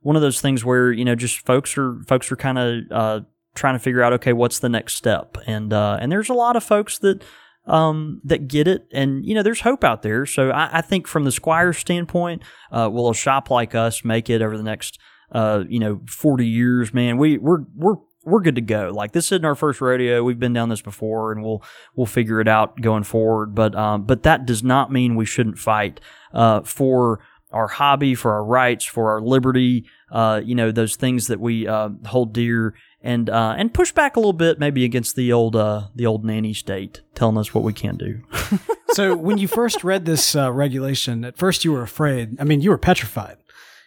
one of those things where you know just folks are folks are kind of uh, trying to figure out okay what's the next step, and uh, and there's a lot of folks that um, that get it, and you know there's hope out there. So I, I think from the Squire's standpoint, uh, will a shop like us make it over the next uh, you know 40 years? Man, we we're we're we're good to go. Like this isn't our first rodeo. We've been down this before, and we'll we'll figure it out going forward. But um, but that does not mean we shouldn't fight uh, for our hobby, for our rights, for our liberty. Uh, you know those things that we uh, hold dear, and uh, and push back a little bit, maybe against the old uh, the old nanny state telling us what we can't do. <laughs> so when you first read this uh, regulation, at first you were afraid. I mean, you were petrified.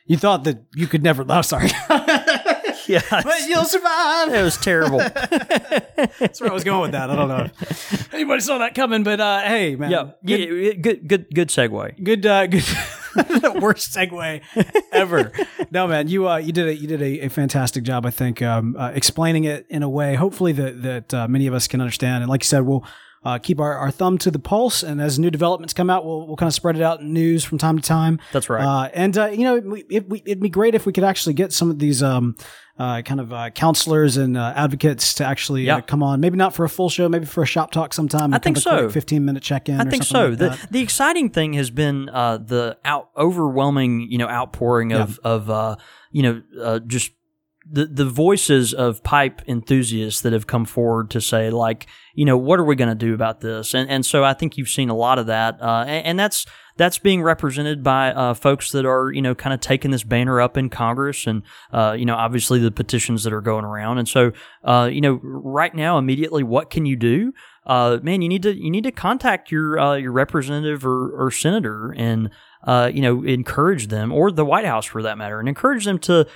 You thought that you could never. <laughs> Oh, sorry. <laughs> yeah, but you'll survive. it was terrible. <laughs> That's where I was going with that. I don't know if anybody saw that coming, but uh, hey, man. yeah, yeah, good good good segue. good uh good the <laughs> worst segue ever no man you uh you did a you did a, a fantastic job i think um uh, explaining it in a way hopefully that that uh, many of us can understand and like you said we'll uh, keep our, our thumb to the pulse and as new developments come out we'll, we'll kind of spread it out in news from time to time That's right. uh, and uh, you know it, it, it'd be great if we could actually get some of these um uh, kind of uh, counselors and uh, advocates to actually uh, Yeah. come on. Maybe not for a full show, maybe for a shop talk sometime. I think so. Fifteen minute check in. I think so. the The exciting thing has been uh, the out overwhelming, you know, outpouring of of uh, you know uh, just the the voices of pipe enthusiasts that have come forward to say like, you know, what are we going to do about this? And and so I think you've seen a lot of that, uh, and, and that's that's being represented by uh, folks that are you know kind of taking this banner up in Congress, and uh, you know obviously the petitions that are going around, and so uh, you know right now immediately what can you do? uh, man, you need to you need to contact your uh, your representative or, or senator and uh, you know encourage them or the White House for that matter and encourage them to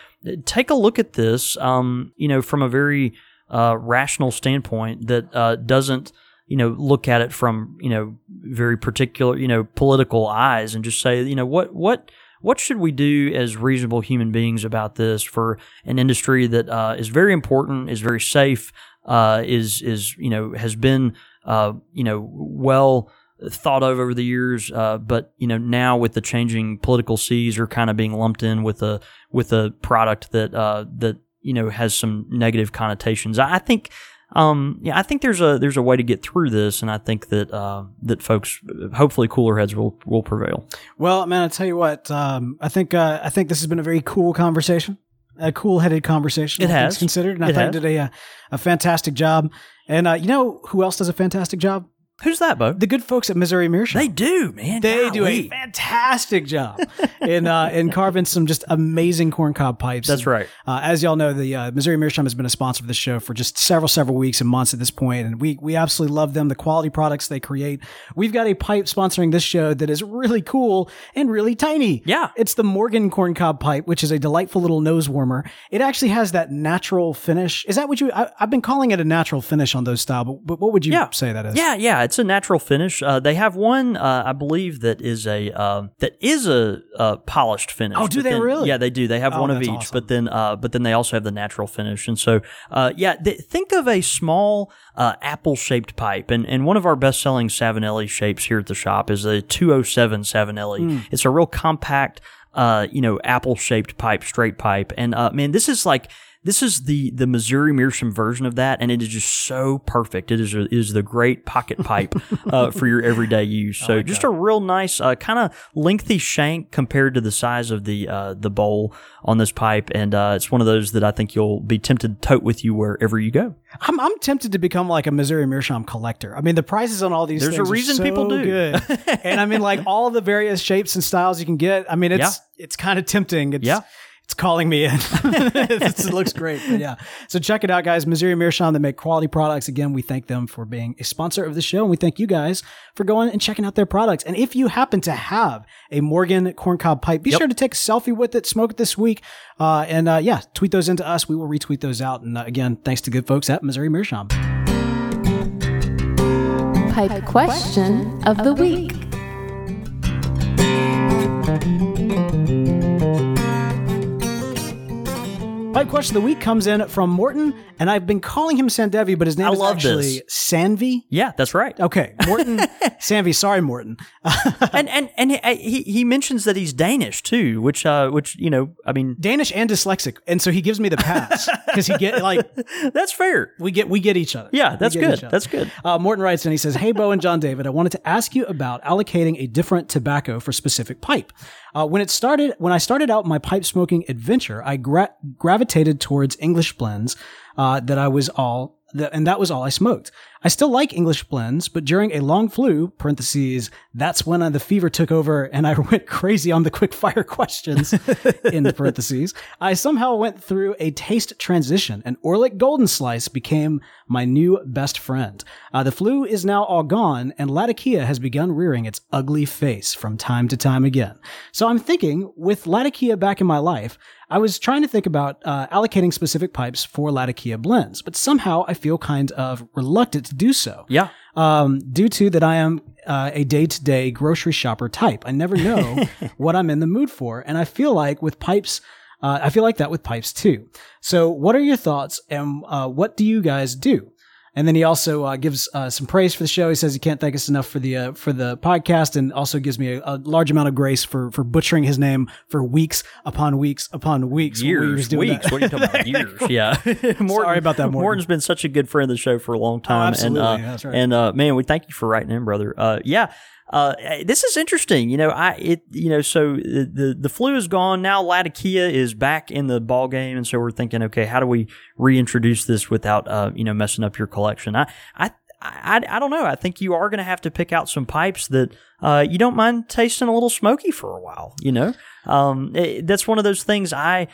take a look at this um, you know from a very uh, rational standpoint that uh, doesn't you know look at it from you know very particular you know political eyes and just say you know what what what should we do as reasonable human beings about this for an industry that uh, is very important, is very safe, uh, is is you know has been uh, you know well thought of over the years, uh, but you know now with the changing political seas are kind of being lumped in with a with a product that uh, that you know has some negative connotations. I think. Um, yeah, I think there's a there's a way to get through this, and I think that uh, that folks, hopefully, cooler heads will will prevail. Well, man, I tell you what, um, I think uh, I think this has been a very cool conversation, a cool-headed conversation. It has. considered, and I It think has. did a, a fantastic job. And uh, you know who else does a fantastic job? Who's that, Beau? The good folks at Missouri Meerschaum. They do, man. They do a fantastic job in uh, in carving some just amazing corncob pipes. That's right. Uh, as y'all know, the uh, Missouri Meerschaum has been a sponsor of the show for just several several weeks and months at this point, and we we absolutely love them. The quality products they create. We've got a pipe sponsoring this show that is really cool and really tiny. Yeah. it's the Morgan corncob pipe, which is a delightful little nose warmer. It actually has that natural finish. Is that what you? I, I've been calling it a natural finish on those style, but, but what would you Yeah. say that is? Yeah, yeah, it's a natural finish. Uh, they have one, uh, I believe, that is a um, that is a, uh polished finish. Oh, do they then- really? Yeah, they do. They have Oh, one of each, awesome. but then uh, but then they also have the natural finish. And so, uh, yeah, th- think of a small uh, apple shaped pipe, and and one of our best selling Savinelli shapes here at the shop is a 207 Savinelli. Hmm. It's a real compact, uh, you know, apple shaped pipe, straight pipe, and uh, man, this is like. This is the the Missouri Meerschaum version of that, and it is just so perfect. It is a, it is the great pocket pipe uh, <laughs> for your everyday use. So just a real nice, uh, kind of lengthy shank compared to the size of the uh, the bowl on this pipe, and uh, it's one of those that I think you'll be tempted to tote with you wherever you go. I'm, I'm tempted to become like a Missouri Meerschaum collector. I mean, the prices on all these There's a reason so people do. good. <laughs> and I mean, like all the various shapes and styles you can get. I mean, it's it's kind of tempting. It's, Yeah. It's calling me in. <laughs> It looks great. But yeah. So check it out, guys. Missouri Meerschaum, they make quality products. Again, we thank them for being a sponsor of the show. And we thank you guys for going and checking out their products. And if you happen to have a Morgan corncob pipe, be Yep. sure to take a selfie with it, smoke it this week. Uh, and uh, yeah, tweet those into us. We will retweet those out. And uh, again, thanks to good folks at Missouri Meerschaum. Pipe question of the week. Pipe question of the week comes in from Morton, and I've been calling him Sandevi, but his name I is actually this. Sanvi. Yeah, that's right. Okay, Morton <laughs> Sanvi. Sorry, Morton. <laughs> and and and he, he he mentions that he's Danish too, which uh which you know I mean Danish and dyslexic, and so he gives me the pass because he get like <laughs> that's fair. we get we get each other. Yeah, that's good. That's good. Uh, Morton writes and he says, "Hey, Beau and John David, I wanted to ask you about allocating a different tobacco for specific pipe. Uh, when it started, when I started out my pipe smoking adventure, I gra- gravitated towards English blends uh, that I was all." That, and that was all I smoked. I still like English blends, but during a long flu, parentheses, that's when uh, the fever took over and I <laughs> went crazy on the quick fire <laughs> questions, in the parentheses. I somehow went through a taste transition and Orlik Golden Slice became my new best friend. Uh, the flu is now all gone and Latakia has begun rearing its ugly face from time to time again. So I'm thinking with Latakia back in my life, I was trying to think about uh, allocating specific pipes for Latakia blends, but somehow I feel kind of reluctant to do so Yeah. um, due to that I am uh, a day to day grocery shopper type. I never know <laughs> what I'm in the mood for. And I feel like with pipes, uh, I feel like that with pipes too. So, what are your thoughts and uh, what do you guys do? And then he also uh, gives uh, some praise for the show. He says he can't thank us enough for the uh, for the podcast, and also gives me a, a large amount of grace for for butchering his name for weeks upon weeks upon weeks. we years, doing weeks. that. What are you talking about? <laughs> Years. Yeah. <laughs> Morton, Sorry about that, Morton. Morton's been such a good friend of the show for a long time. absolutely. And, uh, right. And uh, man, we thank you for writing in, brother. Uh, yeah. Uh, this is interesting. You know, I it you know so the the, the flu is gone now. Latakia is back in the ball game, and so we're thinking, okay, how do we reintroduce this without uh you know messing up your collection? I I I, I don't know. I think you are going to have to pick out some pipes that uh, you don't mind tasting a little smoky for a while. You know, um, it- that's one of those things I.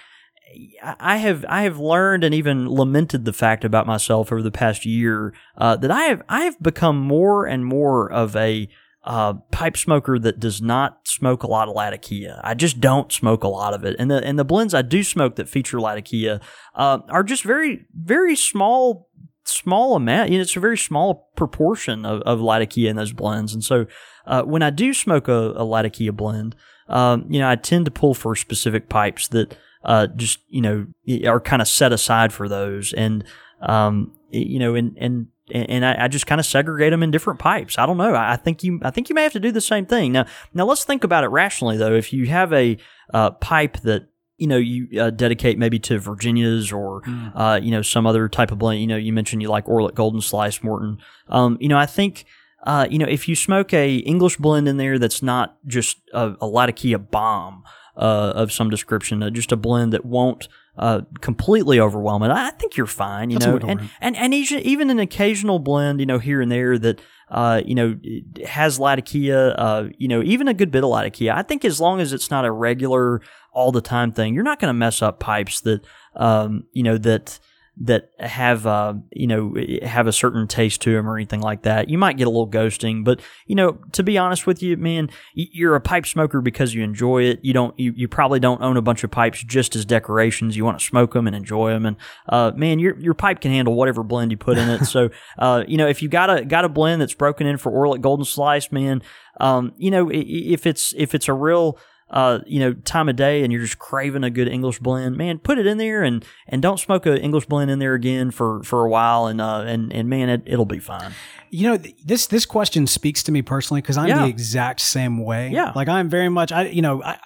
I have I have learned and even lamented the fact about myself over the past year uh, that I have I have become more and more of a uh, pipe smoker that does not smoke a lot of Latakia. I just don't smoke a lot of it, and the and the blends I do smoke that feature Latakia uh, are just very very small small amount. You know, it's a very small proportion of, of Latakia in those blends, and so uh, when I do smoke a, a Latakia blend, um, you know, I tend to pull for specific pipes that uh, just you know are kind of set aside for those, and um, you know, and and and I, I just kind of segregate them in different pipes. I don't know. I I think you I think you may have to do the same thing. Now now let's think about it rationally though. If you have a uh, pipe that you know you uh, dedicate maybe to Virginias or uh, you know some other type of blend. You know you mentioned you like Orlik Golden Slice Morton. Um, you know I think uh, you know if you smoke a English blend in there that's not just a, a Latakia bomb. Uh, of some description, uh, just a blend that won't uh, completely overwhelm it. I think you're fine, you That's know, and, and and even even an occasional blend, you know, here and there that uh, you know has Latakia, uh, you know, even a good bit of Latakia. I think as long as it's not a regular all the time thing, you're not going to mess up pipes that um, you know that that have uh, you know have a certain taste to them or anything like that. You might get a little ghosting, but you know to be honest with you, man, you're a pipe smoker because you enjoy it. You don't you, you probably don't own a bunch of pipes just as decorations. You want to smoke them and enjoy them, and uh, man, your your pipe can handle whatever blend you put in it. <laughs> so uh, you know if you got a got a blend that's broken in for Orlik Golden Slice, man, um, you know if it's if it's a real uh, you know, time of day and you're just craving a good English blend, man, put it in there and, and don't smoke an English blend in there again for, for a while. And, uh, and, and man, it, it'll be fine. You know, th- this this question speaks to me personally because I'm Yeah. the exact same way. Yeah. like I'm very much. I you know, I, I,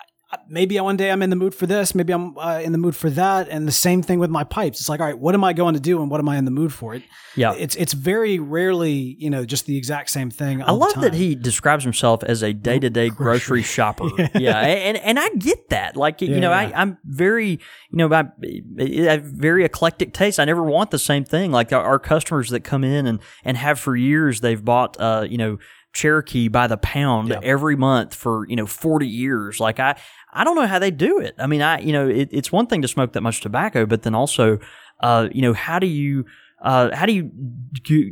maybe one day I'm in the mood for this, maybe I'm uh, in the mood for that, and the same thing with my pipes. It's like, all right, what am I going to do, and what am I in the mood for? It. Yeah. It's it's very rarely, you know, just the exact same thing. I love that he describes himself as a day to day grocery shopper. <laughs> yeah, and and I get that. Like you Yeah, know, yeah. I I'm very you know I, I have very eclectic taste. I never want the same thing. Like our, our customers that come in and and have for years, they've bought uh you know Cherokee by the pound Yeah. every month for you know 40 years. Like I I don't know how they do it. I mean, I you know it, it's one thing to smoke that much tobacco, but then also uh you know how do you uh, how do you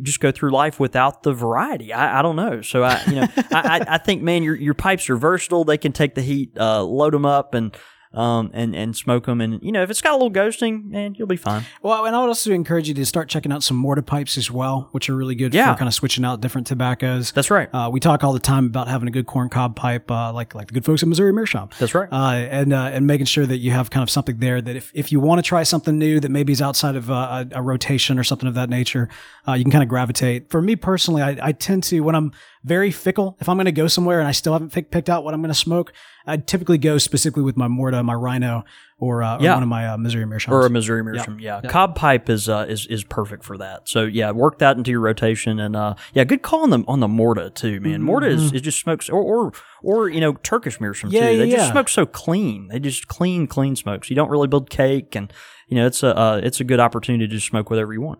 just go through life without the variety? I, I don't know. So I, you know, <laughs> I, I, I think, man, your your pipes are versatile. They can take the heat, uh, load them up, and um, and and smoke them. And you know, if it's got a little ghosting, man, you'll be fine. Well, and I would also encourage you to start checking out some Morta pipes as well, which are really good Yeah. for kind of switching out different tobaccos. That's right. Uh, we talk all the time about having a good corn cob pipe, uh, like like the good folks at Missouri Meerschaum. That's right. Uh, and uh, and making sure that you have kind of something there that if, if you want to try something new that maybe is outside of uh, a, a rotation or something of that nature, uh, you can kind of gravitate. For me personally, I, I tend to when I'm very fickle. If I'm going to go somewhere and I still haven't pick, picked out what I'm going to smoke, I typically go specifically with my Morta, my Rhino, or, uh, or Yeah. one of my uh, Missouri Meerschaums. or a Missouri Meerschaum. Yeah, cob pipe is uh, is is perfect for that. So yeah, work that into your rotation, and uh, yeah, good call on the on the Morta too, man. Morta is it just smokes, or or or you know Turkish Meerschaum Mm-hmm. Yeah, too. They yeah, just smoke so clean. They just clean, clean smokes. You don't really build cake, and you know it's a uh, it's a good opportunity to just smoke whatever you want.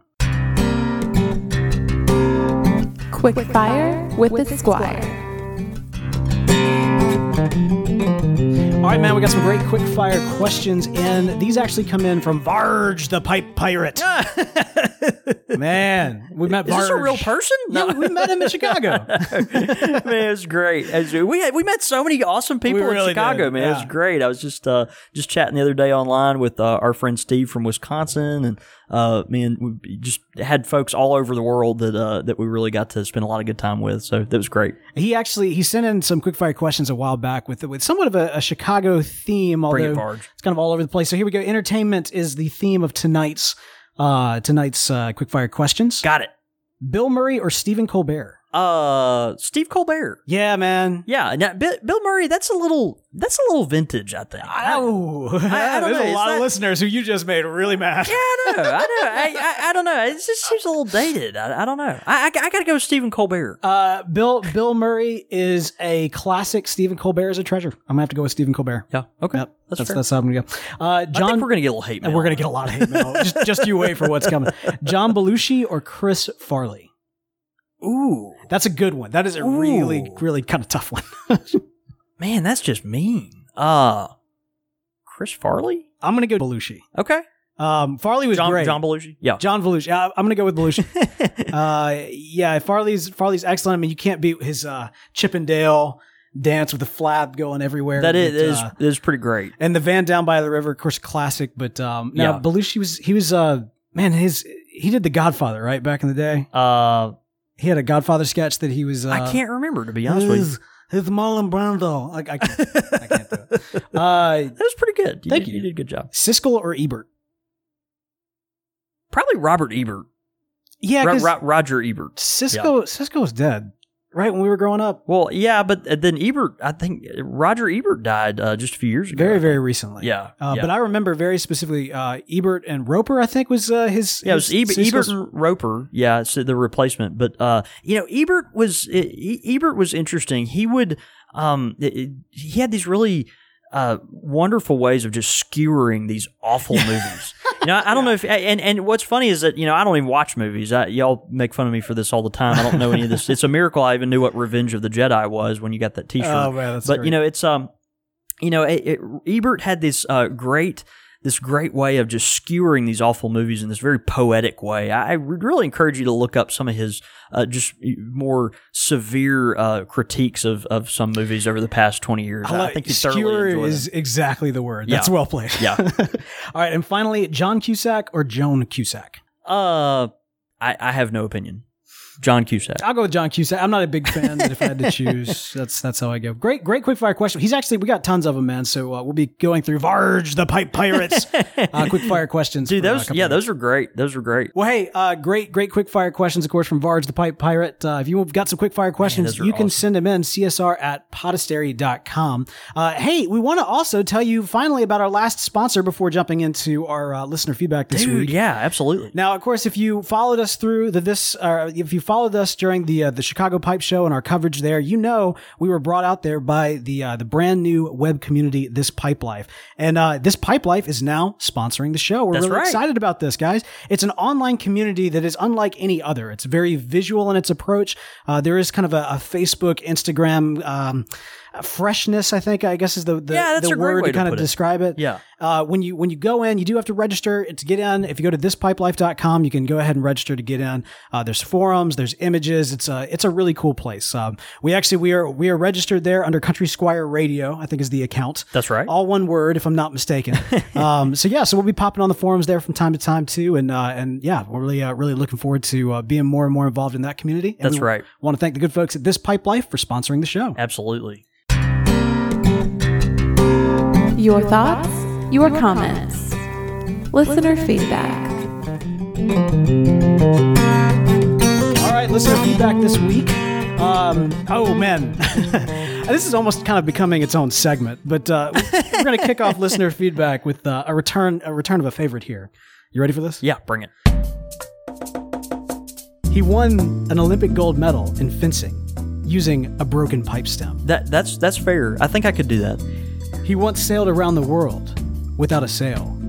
Quick fire with the Squire. All right, man, we got some great quick fire questions and These actually come in from Varge, the pipe pirate. <laughs> man, we met Is Varge. this a real person? Yeah, we met him in Chicago. <laughs> man, it was great. We had, we met so many awesome people in Chicago, did, man. It was great. I was just uh, just chatting the other day online with uh, our friend Steve from Wisconsin, and uh, man, we just had folks all over the world that uh, that we really got to spend a lot of good time with. So that was great. he actually he sent in some quick fire questions a while back with with somewhat of a, a Chicago theme, although it, it's kind of all over the place. So here we go. Entertainment is the theme of tonight's uh, tonight's uh, quick fire questions. Got it. Bill Murray or Stephen Colbert? Uh, Steve Colbert. Yeah, man. Yeah, now, Bill, Bill Murray. That's a little. That's a little vintage, I think. Oh, I <laughs> don't there's know, a it's lot of listeners who you just made really mad. Yeah, I know. I know. I, I, I don't know. It just seems a little dated. I, I don't know. I, I, I got to go with Stephen Colbert. Uh, Bill Bill Murray is a classic. Stephen Colbert is a treasure. I'm gonna have to go with Stephen Colbert. yeah. Okay. Yep, That's, that's that's how I'm gonna go. Uh, John, I think we're gonna get a little hate mail. we're gonna get a lot of hate mail. just, just you wait for what's coming. <laughs> John Belushi or Chris Farley? Ooh, That's a good one. That is a really Ooh. really kind of tough one. <laughs> man, that's just mean. Uh, Chris Farley. I'm gonna go Belushi. Okay. Um, Farley was John great. John Belushi. Yeah. John Belushi. Uh, I'm gonna go with Belushi. <laughs> uh, yeah, Farley's Farley's excellent. I mean, you can't beat his uh, Chippendale dance with the flap going everywhere. that is, is, uh, that is pretty great. and the van down by the river, of course, classic. But um, now Yeah. Belushi was he was uh man his he did the Godfather right back in the day. Uh, He had a Godfather sketch that he was. Uh, I can't remember to be honest with you. his, his Marlon Brando. I, I, can't, I can't do it. <laughs> Uh, That was pretty good. You Thank did, you. You did a good job. Siskel or Ebert? Probably Robert Ebert. Yeah, Ro- Ro- Roger Ebert. Siskel Siskel was dead right when we were growing up. Well, yeah, but then Ebert. I think Roger Ebert died uh, just a few years ago. Very very recently. Yeah. Uh, yeah. But I remember very specifically uh, Ebert and Roeper. I think was uh, his. Yeah, it was Ebert, Ebert and Roeper. Yeah, it's the replacement. But uh, you know, Ebert was E- Ebert was interesting. He would um, it- it- he had these really uh, wonderful ways of just skewering these awful movies. You know, I, I don't know if and and what's funny is that you know I don't even watch movies. I, y'all make fun of me for this all the time. I don't know any of this. It's a miracle I even knew what Revenge of the Jedi was when you got that T-shirt. Oh, man, that's but great. you know, it's um, you know, it, it, Ebert had this uh, great this great way of just skewering these awful movies in this very poetic way. I, I would really encourage you to look up some of his uh, just more severe uh, critiques of, of some movies over the past twenty years. I, like- think you skewer is exactly the word. That's Yeah. well played. Yeah. <laughs> All right, and finally, John Cusack or Joan Cusack? Uh, I, I have no opinion. John Cusack. I'll go with John Cusack. I'm not a big fan, but if I had to choose, <laughs> that's that's how I go. Great, great quick fire question. He's actually we got tons of them, man. So uh, we'll be going through Varge the Pipe Pirates. <laughs> uh, quick fire questions, Dude, for, uh, those yeah, those are great. Those are great. Well, hey, uh, great, great quick fire questions, of course, from Varge the Pipe Pirate. Uh, if you've got some quick fire questions, are you can awesome. send them in csr at podastery.com. Uh, hey, we want to also tell you finally about our last sponsor before jumping into our uh, listener feedback this Dude, week. yeah, absolutely. Now, of course, if you followed us through the this, uh, if you followed us during the uh, the Chicago Pipe Show and our coverage there, you know we were brought out there by the uh, the brand new web community, This Pipe Life, and uh, This Pipe Life is now sponsoring the show. We're That's really right. excited about this, guys. It's an online community that is unlike any other. It's very visual in its approach. Uh, there is kind of a, a Facebook, Instagram. Um, freshness, I think, I guess is the, the, Yeah, the word to to kind of put it. describe it. Yeah. Uh, when you when you go in, you do have to register to get in. If you go to thispipelife.com, you can go ahead and register to get in. Uh, there's forums, there's images. It's a it's a really cool place. Um, we actually we are we are registered there under Country Squire Radio. I think is the account. That's right. All one word, if I'm not mistaken. <laughs> um, so yeah, so we'll be popping on the forums there from time to time too, and uh, and yeah, we're really uh, really looking forward to uh, being more and more involved in that community. And That's right. Want to thank the good folks at This Pipe Life for sponsoring the show. Absolutely. Your thoughts, your comments, listener feedback. All right, listener feedback this week. Um, oh man, <laughs> this is almost kind of becoming its own segment. But uh, we're going to kick off listener <laughs> feedback with uh, a return a return of a favorite here. You ready for this? Yeah, bring it. He won an Olympic gold medal in fencing using a broken pipe stem. That that's that's fair. I think I could do that. He once sailed around the world without a sail.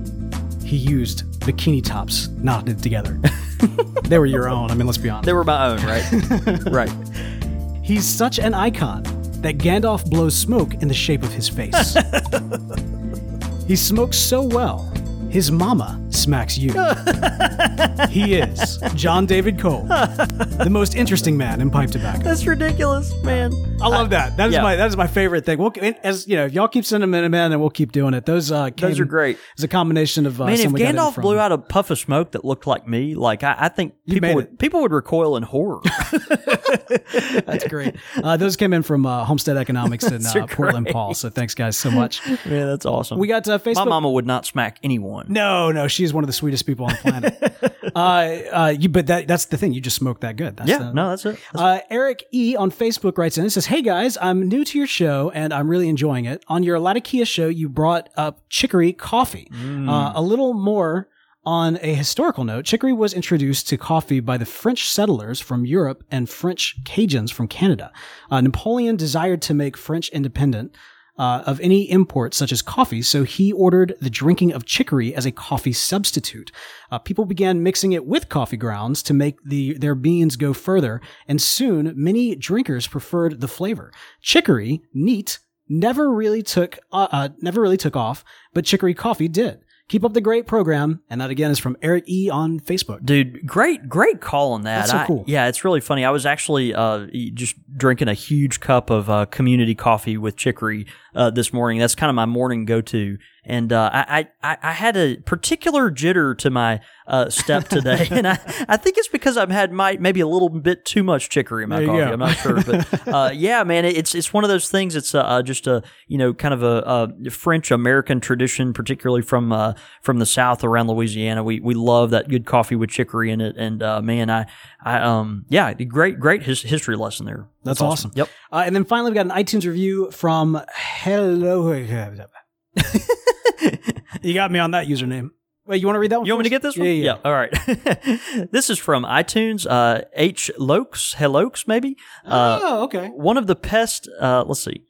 He used bikini tops knotted together. <laughs> they were your own. I mean, let's be honest. They were my own, right? <laughs> right. He's such an icon that Gandalf blows smoke in the shape of his face. <laughs> he smokes so well, his mama smacks you. <laughs> he is John David Cole, the most interesting man in pipe tobacco. That's ridiculous, man. I love that. That is yeah. my that is my favorite thing. We'll as you know, if y'all keep sending them in, man, and we'll keep doing it. Those uh, came, Those are great. It's a combination of uh, Man, if some we got in Gandalf blew out a puff of smoke that looked like me, like I, I think people would it. people would recoil in horror. <laughs> <laughs> That's great. Uh, those came in from uh, Homestead Economics in uh, Portland. Paul. So thanks, guys, so much. yeah, that's awesome. We got uh, Facebook. my mama would not smack anyone. No, no, she's one of the sweetest people on the planet. <laughs> uh, uh, you, but that, that's the thing. You just smoke that good. That's Yeah, the- no, that's it. Uh, Eric E on Facebook writes in and says, Hey guys, I'm new to your show and I'm really enjoying it. On your Latakia show, you brought up chicory coffee. Uh, a little more on a historical note, chicory was introduced to coffee by the French settlers from Europe and French Cajuns from Canada. Uh, Napoleon desired to make French independent. Uh, of any import such as coffee, so he ordered the drinking of chicory as a coffee substitute. Uh, people began mixing it with coffee grounds to make the their beans go further, and soon many drinkers preferred the flavor. Chicory, neat, never really took uh, uh, never really took off, but chicory coffee did. Keep up the great program, and that again is from Eric E on Facebook. Dude, great, great call on that. That's so I- cool. yeah, it's really funny. I was actually uh, just drinking a huge cup of uh, community coffee with chicory uh, this morning. That's kind of my morning go to. And uh, I, I, I had a particular jitter to my uh, step today, <laughs> and I, I think it's because I've had my, maybe a little bit too much chicory in my There coffee. I'm not sure, but <laughs> uh, yeah, man, it's it's one of those things. It's uh, just a you know kind of a, a French American tradition, particularly from uh, from the South around Louisiana. We we love that good coffee with chicory in it, and uh, man, I I um yeah, great great his, history lesson there. That's awesome. Yep. Uh, and then finally, we got an iTunes review from Hello. <laughs> <laughs> you got me on that username. Wait, you want to read that one? You want me to get this one? Yeah, yeah. All right. <laughs> this is from iTunes. Uh, H Lokes, Helokes, maybe. Uh, oh, okay. one of the pest. Uh, let's see.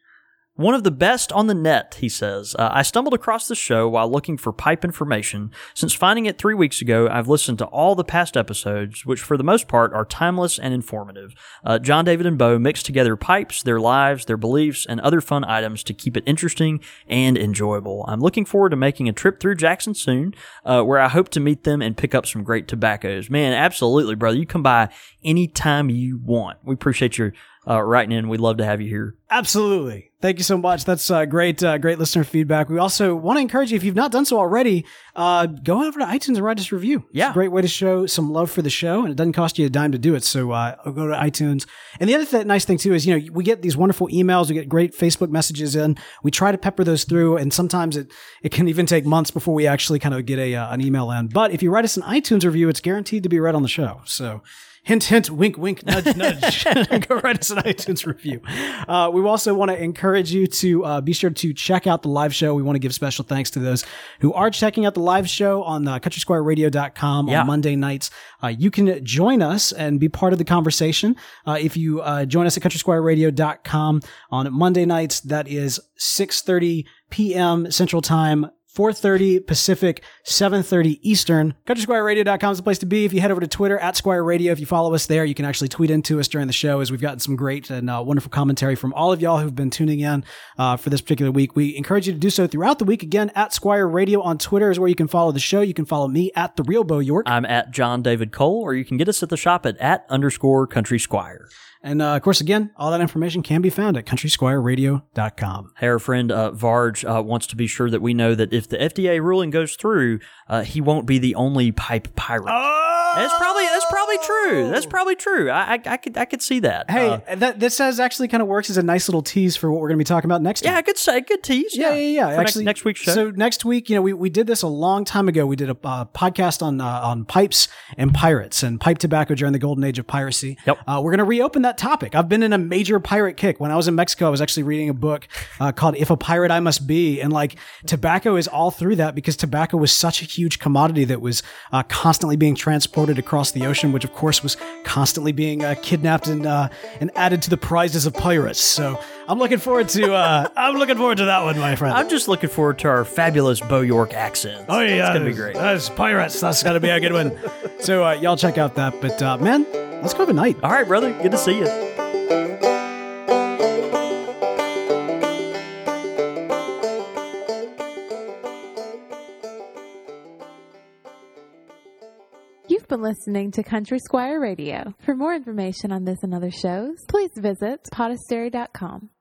One of the best on the net, he says. Uh, I stumbled across the show while looking for pipe information. Since finding it three weeks ago, I've listened to all the past episodes, which for the most part are timeless and informative. Uh, John David and Beau mix together pipes, their lives, their beliefs, and other fun items to keep it interesting and enjoyable. I'm looking forward to making a trip through Jackson soon, uh, where I hope to meet them and pick up some great tobaccos. Man, absolutely, brother. You come by anytime you want. We appreciate your uh, writing in. We'd love to have you here. Absolutely. Thank you so much. That's uh, great, uh, great listener feedback. We also want to encourage you, if you've not done so already, uh, go over to iTunes and write us a review. Yeah. It's a great way to show some love for the show, and it doesn't cost you a dime to do it. So uh, go to iTunes. And the other th- nice thing, too, is, you know, we get these wonderful emails, we get great Facebook messages in. We try to pepper those through, and sometimes it, it can even take months before we actually kind of get a, uh, an email in. But if you write us an iTunes review, it's guaranteed to be read on the show. So hint, hint, wink, wink, nudge, <laughs> nudge. <laughs> Go write us an iTunes review. Uh, we also want to encourage you to uh, be sure to check out the live show. We want to give special thanks to those who are checking out the live show on uh, countrysquireradio.com Yeah. on Monday nights. Uh, you can join us and be part of the conversation. Uh, if you uh, join us at countrysquireradio.com on Monday nights, that is 6.30 p.m. Central Time, 4.30 Pacific, 7.30 Eastern. CountrySquireRadio.com is the place to be. If you head over to Twitter, at Squire Radio, if you follow us there, you can actually tweet into us during the show as we've gotten some great and uh, wonderful commentary from all of y'all who've been tuning in uh, for this particular week. We encourage you to do so throughout the week. Again, at Squire Radio on Twitter is where you can follow the show. You can follow me at The Real Beau York. I'm at John David Cole, or you can get us at the shop at at underscore country squire. And uh, of course, again, all that information can be found at CountrySquireRadio.com. Hey, our friend uh, Varge uh, wants to be sure that we know that if the FDA ruling goes through, uh, he won't be the only pipe pirate. Oh! That's probably that's probably true. That's probably true. I, I, I could I could see that. Hey, Uh, that this has actually kind of works as a nice little tease for what we're going to be talking about next yeah, week. I could say good tease. Yeah, yeah, yeah. For Actually, next, next week's show. So next week, you know, we, we did this a long time ago. We did a uh, podcast on uh, on pipes and pirates and pipe tobacco during the golden age of piracy. Yep. Uh, we're going to reopen that topic. I've been in a major pirate kick. When I was in Mexico, I was actually reading a book uh, called "If a Pirate I Must Be," and like tobacco is all through that because tobacco was such a huge commodity that was uh, constantly being transported across the ocean, which of course was constantly being uh, kidnapped and uh, and added to the prizes of pirates. So I'm looking forward to uh, <laughs> I'm looking forward to that one, my friend. I'm just looking forward to our fabulous Bo York accents. Oh yeah, it's gonna be great. That's pirates. That's gonna be a good one. so uh, y'all check out that. But uh, man, let's go have a night. All right, brother. Good to see you. You've been listening to Country Squire Radio. For more information on this and other shows, please visit podastery.com.